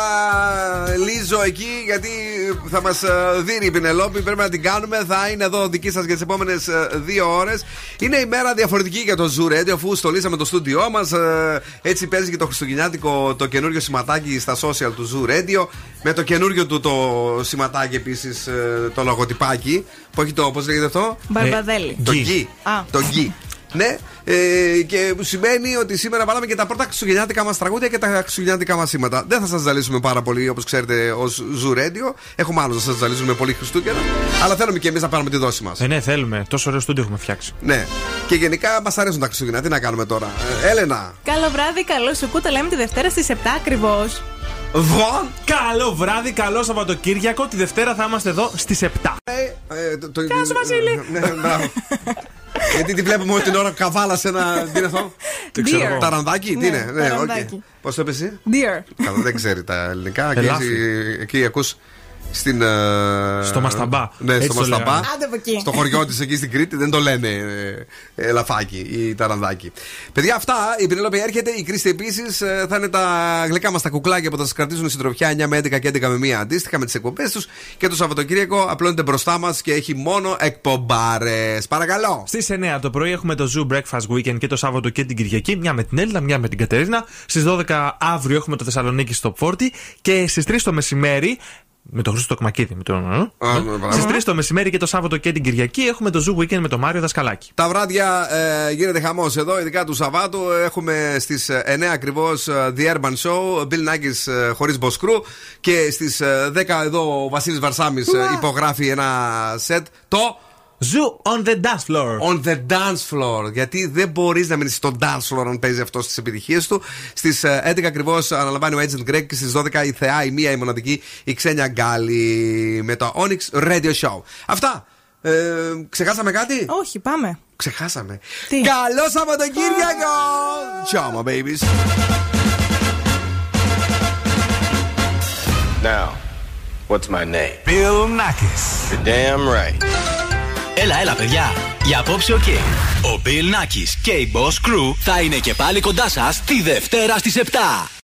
Λίζο εκεί, γιατί θα μας δίνει η Πινελόπη. Πρέπει να την κάνουμε. Θα είναι εδώ δική σας για τις επόμενες δύο ώρες. Είναι η μέρα διαφορετική για το Zoo Radio, αφού στολίσαμε το στούντιό μας. Έτσι παίζει και το Χριστουγεννιάτικο το καινούριο σηματάκι στα social του Zoo Radio. Με το καινούριο του το σηματάκι επίσης, το λογοτυπάκι. Που έχει το, πώς λέγεται αυτό, Μπαρμπαδέλη. το γκί. Α. Το γκί. Ναι, ε, και που σημαίνει ότι σήμερα βάλαμε και τα πρώτα χριστουγεννιάτικα μας τραγούδια και τα χριστουγεννιάτικα μας σήματα. Δεν θα σας ζαλίσουμε πάρα πολύ όπως ξέρετε ως Zoo Radio. Έχουμε άλλο να σας ζαλίσουμε πολύ Χριστούγεννα. Αλλά θέλουμε και εμείς να πάρουμε τη δόση μας. Ε, ναι, θέλουμε. Τόσο ωραίο στούντιο έχουμε φτιάξει. Ναι. Και γενικά μας αρέσουν τα Χριστούγεννα. Τι να κάνουμε τώρα; Ε, Έλενα. Καλό βράδυ, καλό σου κούτα λέμε τη Δευτέρα στις 7 ακριβώς. Βον. Καλό βράδυ, καλό Σαββατοκύριακο. Τη Δευτέρα θα είμαστε εδώ στις 7. Ε, το- το- Γεια σου, Βασίλη. Ναι, μπράβο. [LAUGHS] Γιατί τη βλέπουμε όλη την ώρα καβάλα σε ένα. Τι είναι αυτό; Δεν ξέρω εγώ. Ταρανδάκι, τι Ναι, είναι; Ναι, ταρανδάκι. οκ. Πώς το είπες εσύ; Dear. Καλά, δεν ξέρει τα ελληνικά. και Ελάφι. εσύ εκεί ακούς Στην, ε, Στο Μασταμπά. Ναι, Έτσι στο το Μασταμπά. λέγανε. Άντε από εκεί. Στο χωριό της εκεί στην Κρήτη δεν το λένε ε, ε, λαφάκι ή ταρανδάκι. Παιδιά, αυτά η Πινελόπη έρχεται. Η Κρίστη επίσης θα είναι τα γλυκά μας τα κουκλάκια που θα σας κρατήσουν συντροφιά 9 με 11 και 11 με 1 αντίστοιχα με τις εκπομπές τους. Και το Σαββατοκύριακο απλώνεται μπροστά μας και έχει μόνο εκπομπάρες. Παρακαλώ. Στις 9 το πρωί έχουμε το Zoo Breakfast Weekend και το Σάββατο και την Κυριακή. Μια με την Έλληνα, μια με την Κατερίνα. Στις 12 αύριο έχουμε το Θεσσαλονίκη στο 40 και στις 3 το μεσημέρι. Με τον Χρήστο Κμακίδη. Με τον... ναι, μπράβο. Στις 3 το μεσημέρι και το Σάββατο και την Κυριακή έχουμε το Zoo Weekend με τον Μάριο Δασκαλάκη. Τα βράδια ε, γίνεται χαμός εδώ, ειδικά του Σαββάτου. Έχουμε στις 9 ακριβώς The Urban Show, Bill Nackis ε, χωρίς Μποσκρού. Και στις 10 εδώ ο Βασίλης Βαρσάμι υπογράφει ένα σετ. Το Zoo on the dance floor. On the dance floor. Γιατί δεν μπορείς να μείνεις στο dance floor αν παίζει αυτό στις επιτυχίες του. Στις 11 ακριβώς αναλαμβάνει ο Agent Greg και στις 12 η Θεά, η μία, η μοναδική, η Ξένια Γκάλη με το Onyx Radio Show. Αυτά. Ε, ξεχάσαμε κάτι; Όχι, πάμε. Ξεχάσαμε. Τι; Καλό Σαββατοκύριακο! Ciao, my babies. Now, what's my name? Bill Nakis. You're damn right. Έλα, έλα, παιδιά. Για απόψε, οκ. Ο Bill Nakis και η Boss Crew θα είναι και πάλι κοντά σας τη Δευτέρα στις 7.